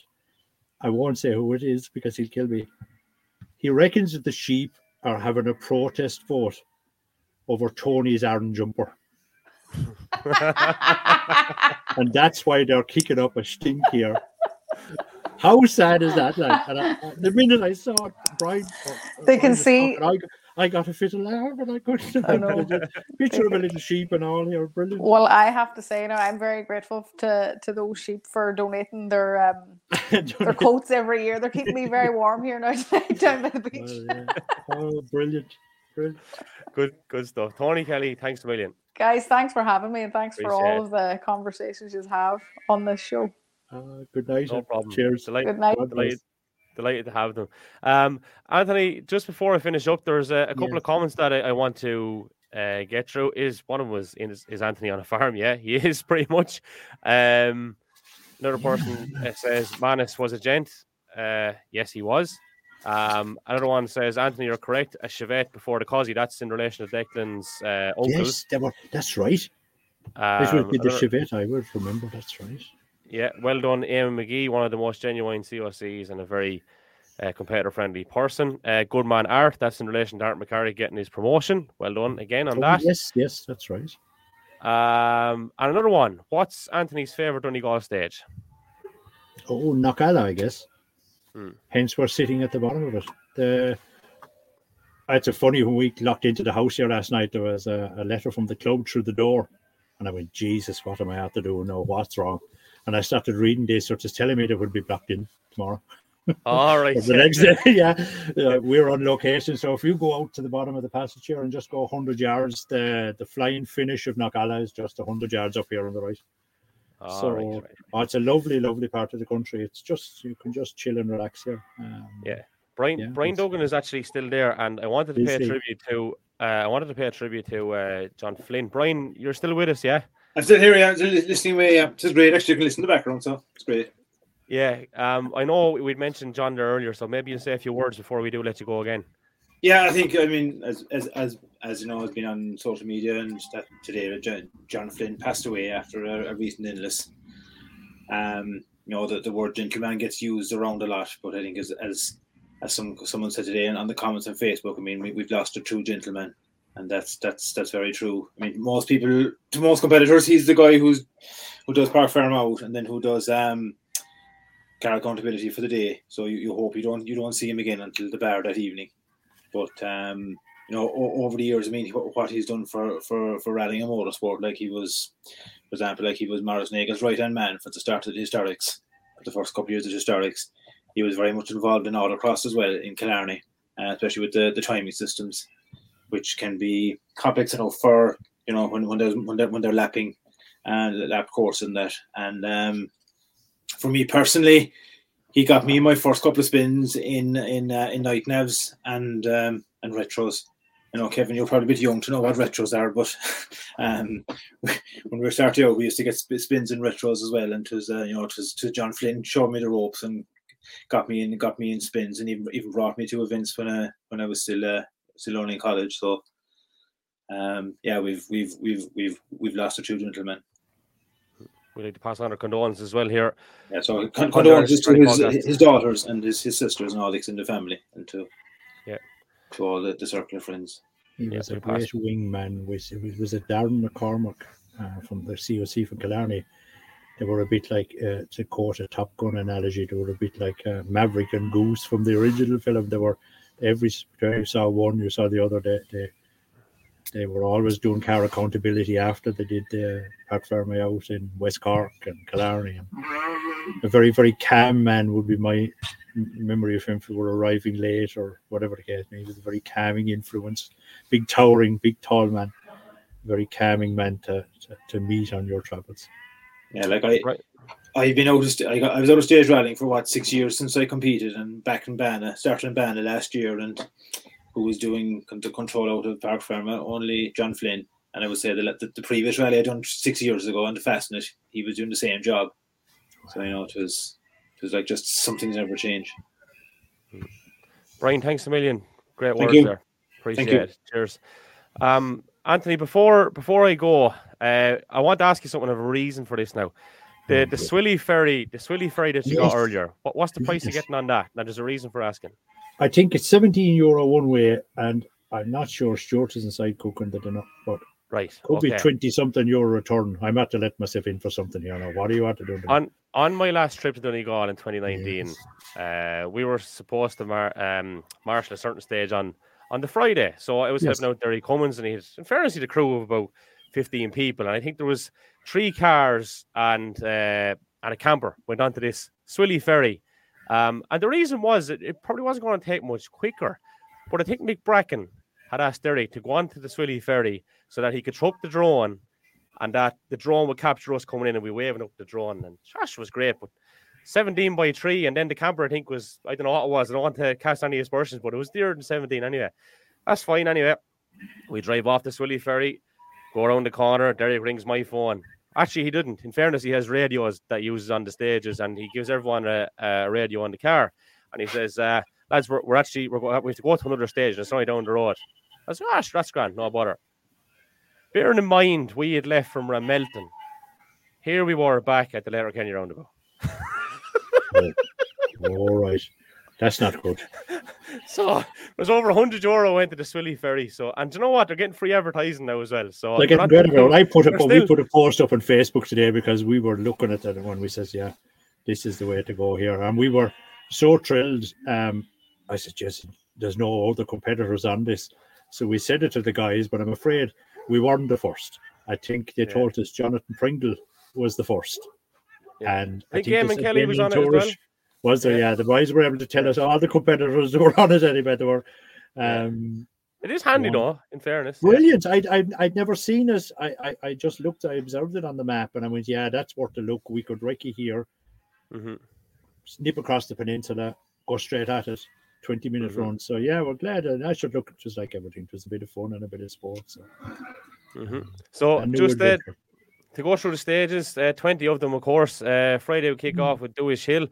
I won't say who it is because he'll kill me. He reckons that the sheep are having a protest vote over Toni's iron jumper. and that's why they're kicking up a stink here. How sad is that? Like, and I, the minute I saw it, Brian, They can Brian see- talking, I got a fit of laugh, but I couldn't. I know. Picture of a little sheep and all here, brilliant. Well, I have to say now, I'm very grateful to to those sheep for donating their um their coats every year. They're keeping me very warm here now down by the beach. Well, yeah. Oh, brilliant. brilliant. Good, good stuff. Toni Kelly, thanks a million. Guys, thanks for having me and thanks for all of the conversations you have on this show. Uh, good night. No and problem. Cheers. Delight- Good night. God bless. Delighted, to have them. Um, Anthony, just before I finish up, there's a, a couple Yes. of comments that I, I want to uh, get through. Is one of them was in, is, Anthony on a farm? Yeah, he is pretty much. Um, another person uh, says Manus was a gent. Uh, yes, he was. Um, another one says Anthony, you're correct. A Chevette before the Cosy. That's in relation to Declan's uh, uncles. Yes, was, that's right. This Um, would be the another- Chevette, I would remember. That's right. Yeah, well done, Eamonn Magee, one of the most genuine COCs and a very uh, competitor friendly person. Uh, good man, Art. That's in relation to Art McCarry getting his promotion. Well done again on Oh, that. Yes, yes, that's right. Um, and another one. What's Anthony's favourite Donegal stage? Oh, Knockalla, I guess. Hmm. Hence, we're sitting at the bottom of it. The it's a funny when we locked into the house here last night. There was a, a letter from the club through the door, and I went, "Jesus, what am I out to do? No, what's wrong?" And I started reading this, so it's telling me they would be blocked in tomorrow. All right. The next day, yeah, uh, we're on location. So if you go out to the bottom of the passage here and just go 100 yards, the the flying finish of Knockalla is just 100 yards up here on the right. All so- right, right. Oh, it's a lovely, lovely part of the country. It's just you can just chill and relax here. Um, Yeah. Brian Yeah, Brian Duggan is actually still there, and I wanted to pay a tribute to uh, I wanted to pay a tribute to uh, John Flynn. Brian, you're still with us, yeah? I'm still here, still listening away. Yeah, it's great. Actually, you can listen to the background, so it's great. Yeah. Um, I know we'd mentioned John there earlier, so maybe you'll say a few words before we do let you go again. Yeah, I think I mean as as as as you know, has been on social media and that today John, John Flynn passed away after a, a recent illness. Um, you know the, the word gentleman gets used around a lot, but I think as as as some someone said today and on the comments on Facebook, I mean we, we've lost a true gentleman, and that's that's that's very true. I mean most people, to most competitors, he's the guy who's who does parc fermé out and then who does um car accountability for the day. So you, you hope you don't you don't see him again until the bar that evening. But um, you know, o- over the years, I mean, what, he's done for for for rallying and motorsport, like he was, for example, like he was Morris Nagel's right hand man for the start of the historics, for the first couple of years of the historics. He was very much involved in autocross as well in Killarney, uh, especially with the the timing systems, which can be complex enough for you know when when there's when they're, when they're lapping and lap course and that. And um, for me personally, he got me my first couple of spins in in uh, in night navs and um, and retros. You know, Kevin, you're probably a bit young to know what retros are, but um, when we were starting out, we used to get spins in retros as well. And was, uh, you know, it John Flynn showed me the ropes and got me in, got me in spins, and even even brought me to events when I when I was still uh, still only in college. So, um, yeah, we've we've we've we've we've lost a true gentleman. We'd like to pass on our condolences as well here. Yeah, so con- condolences to our his, his daughters and his, his sisters and all in the family, and to Yeah. to all the, the circle of friends. He Yeah, was a we passed. great wingman. Was it was a Darren McCormack uh, from the COC from Killarney. They were a bit like uh, to quote a Top Gun analogy. They were a bit like uh, Maverick and Goose from the original film. They were every time you saw one, you saw the other. They they, they were always doing car accountability after they did the uh, Parc Fermé out in West Cork and Killarney. And a very very calm man would be my memory of him if we were arriving late or whatever the case may be. He was a very calming influence big towering, big tall man, very calming man to, to, to meet on your travels. Yeah, like I, Right. I've been out of st- I, got, I was out of stage rallying for what six years since I competed, and back in Banna, started in Banna last year, and who was doing the control out of Parc Fermé, only John Flynn. And I would say the, the, the previous rally I done six years ago on the Fastnet, he was doing the same job. So you know, it was it was like just something's never changed. Brian, thanks a million. Great Thank words you. there. Appreciate you. it. Cheers. Um, Anthony, before before I go, uh, I want to ask you something of a reason for this now. The the Swilly ferry, the Swilly ferry that you got earlier. What, what's the price you're getting on that? Now there's a reason for asking. I think it's 17 euro one way, and I'm not sure Stuart is inside cooking that enough, but Right. could okay. be 20 something euro return. I'm at to let myself in for something here now. What do you want to do? on on my last trip to Donegal in 2019, uh, we were supposed to mar- um, marshal a certain stage on on the Friday. So I was Yes. helping out Derry Cummins, and he had, in fairness, he had a crew of about 15 people. And I think there was three cars and uh, and a camper went onto this Swilly ferry. Um, and the reason was it, it probably wasn't going to take much quicker. But I think Mick Bracken had asked Derry to go onto the Swilly ferry so that he could throw the drone and that the drone would capture us coming in and we waving up the drone. And Josh was great, but 17 by 3, and then the camper, I think, was I don't know what it was. I don't want to cast any aspersions, but it was dearer than 17 anyway. That's fine anyway. We drive off the Swilly ferry, go around the corner. Derek rings my phone. Actually, he didn't. In fairness, he has radios that he uses on the stages, and he gives everyone a, a radio on the car. And he says, uh, "Lads, we're, we're actually we're, go- we have to go to another stage. and It's only down the road." I said, "Gosh, that's grand, no bother." Bearing in mind we had left from Ramelton, here we were back at the Letterkenny roundabout. All right. That's not good. So it was over 100 euro went to the Swilly ferry. So, and do you know what? They're getting free advertising now as well. So, we're getting not- great about. I put we're up we put a post up on Facebook today because we were looking at that one. We says, Yeah, this is the way to go here. And we were so thrilled. Um, I said, Yes, there's no other competitors on this. So we said it to the guys, but I'm afraid we weren't the first. I think they Yeah. told us Jonathan Pringle was the first. Yeah. And I think Eamonn said Kelly was on it as well. Was there? Yeah. Yeah. the boys were able to tell us all the competitors that were on it anyway. They were um, It is handy though, in fairness. yeah. Brilliant. I'd, I'd, I'd never seen it. I, I, I just looked, I observed it on the map and I went, yeah, that's worth a look. We could Ricky here, mm-hmm. snip across the peninsula, go straight at it, 20 minute Mhm. run. So, yeah, we're glad. And I should look just like everything. It was a bit of fun and a bit of sport. So, mm-hmm. So just uh, to go through the stages, uh, 20 of them, of course. Uh, Friday Mm. kick off with Dooish Hill.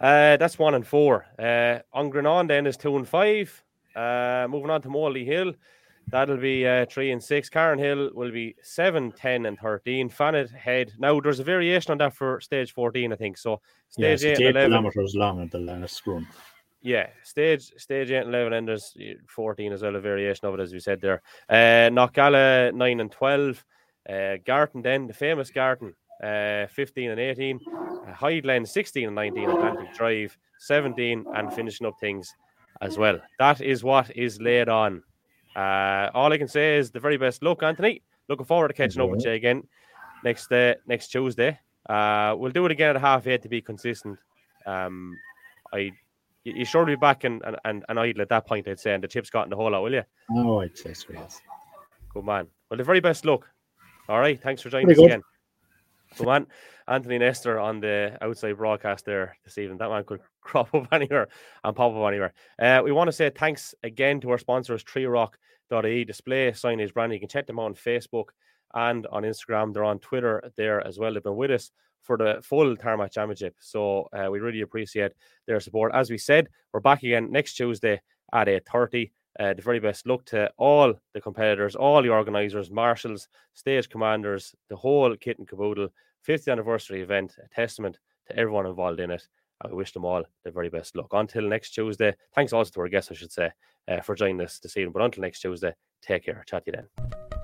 Uh, that's one and four. Uh, on Grenon then is two and five. Uh, moving on to Morley Hill, that'll be uh, three and six. Karen Hill will be seven, 10, and 13. Fanad Head. Now, there's a variation on that for stage 14, I think. So, yeah, stage eight and eight 11. kilometers long at the last run. Yeah, stage stage eight and eleven, and there's uh, fourteen as well, a variation of it, as we said there. Uh, Knockalla nine and twelve, uh, Gartan then the famous Gartan, uh, fifteen and eighteen, uh, Highland sixteen and nineteen, Atlantic Drive seventeen, and finishing up things as well. That is what is laid on. Uh, all I can say is the very best luck, Anthony. Looking forward to catching up with you again next uh, next Tuesday. Uh, we'll do it again at half eight to be consistent. Um, I you, you sure to be back and, and, and, and idle at that point, I'd say, and the chips got in the hole out, will you? Oh, I'd say so, yes. Good man. Well, the very best luck. All right. Thanks for joining us good. again. Good man. Anthony Nestor on the outside broadcast there this evening. That man could crop up anywhere and pop up anywhere. Uh, we want to say thanks again to our sponsors, 3rock.ie display signage brand. You can check them on Facebook and on Instagram. They're on Twitter there as well. They've been with us for the full Tarmac Championship. So uh, we really appreciate their support. As we said, we're back again next Tuesday at 8.30. Uh, the very best luck to all the competitors, all the organisers, marshals, stage commanders, the whole kit and caboodle. 50th anniversary event, a testament to everyone involved in it. I wish them all the very best luck. Until next Tuesday, thanks also to our guests, I should say, uh, for joining us this evening. But until next Tuesday, take care. Chat to you then.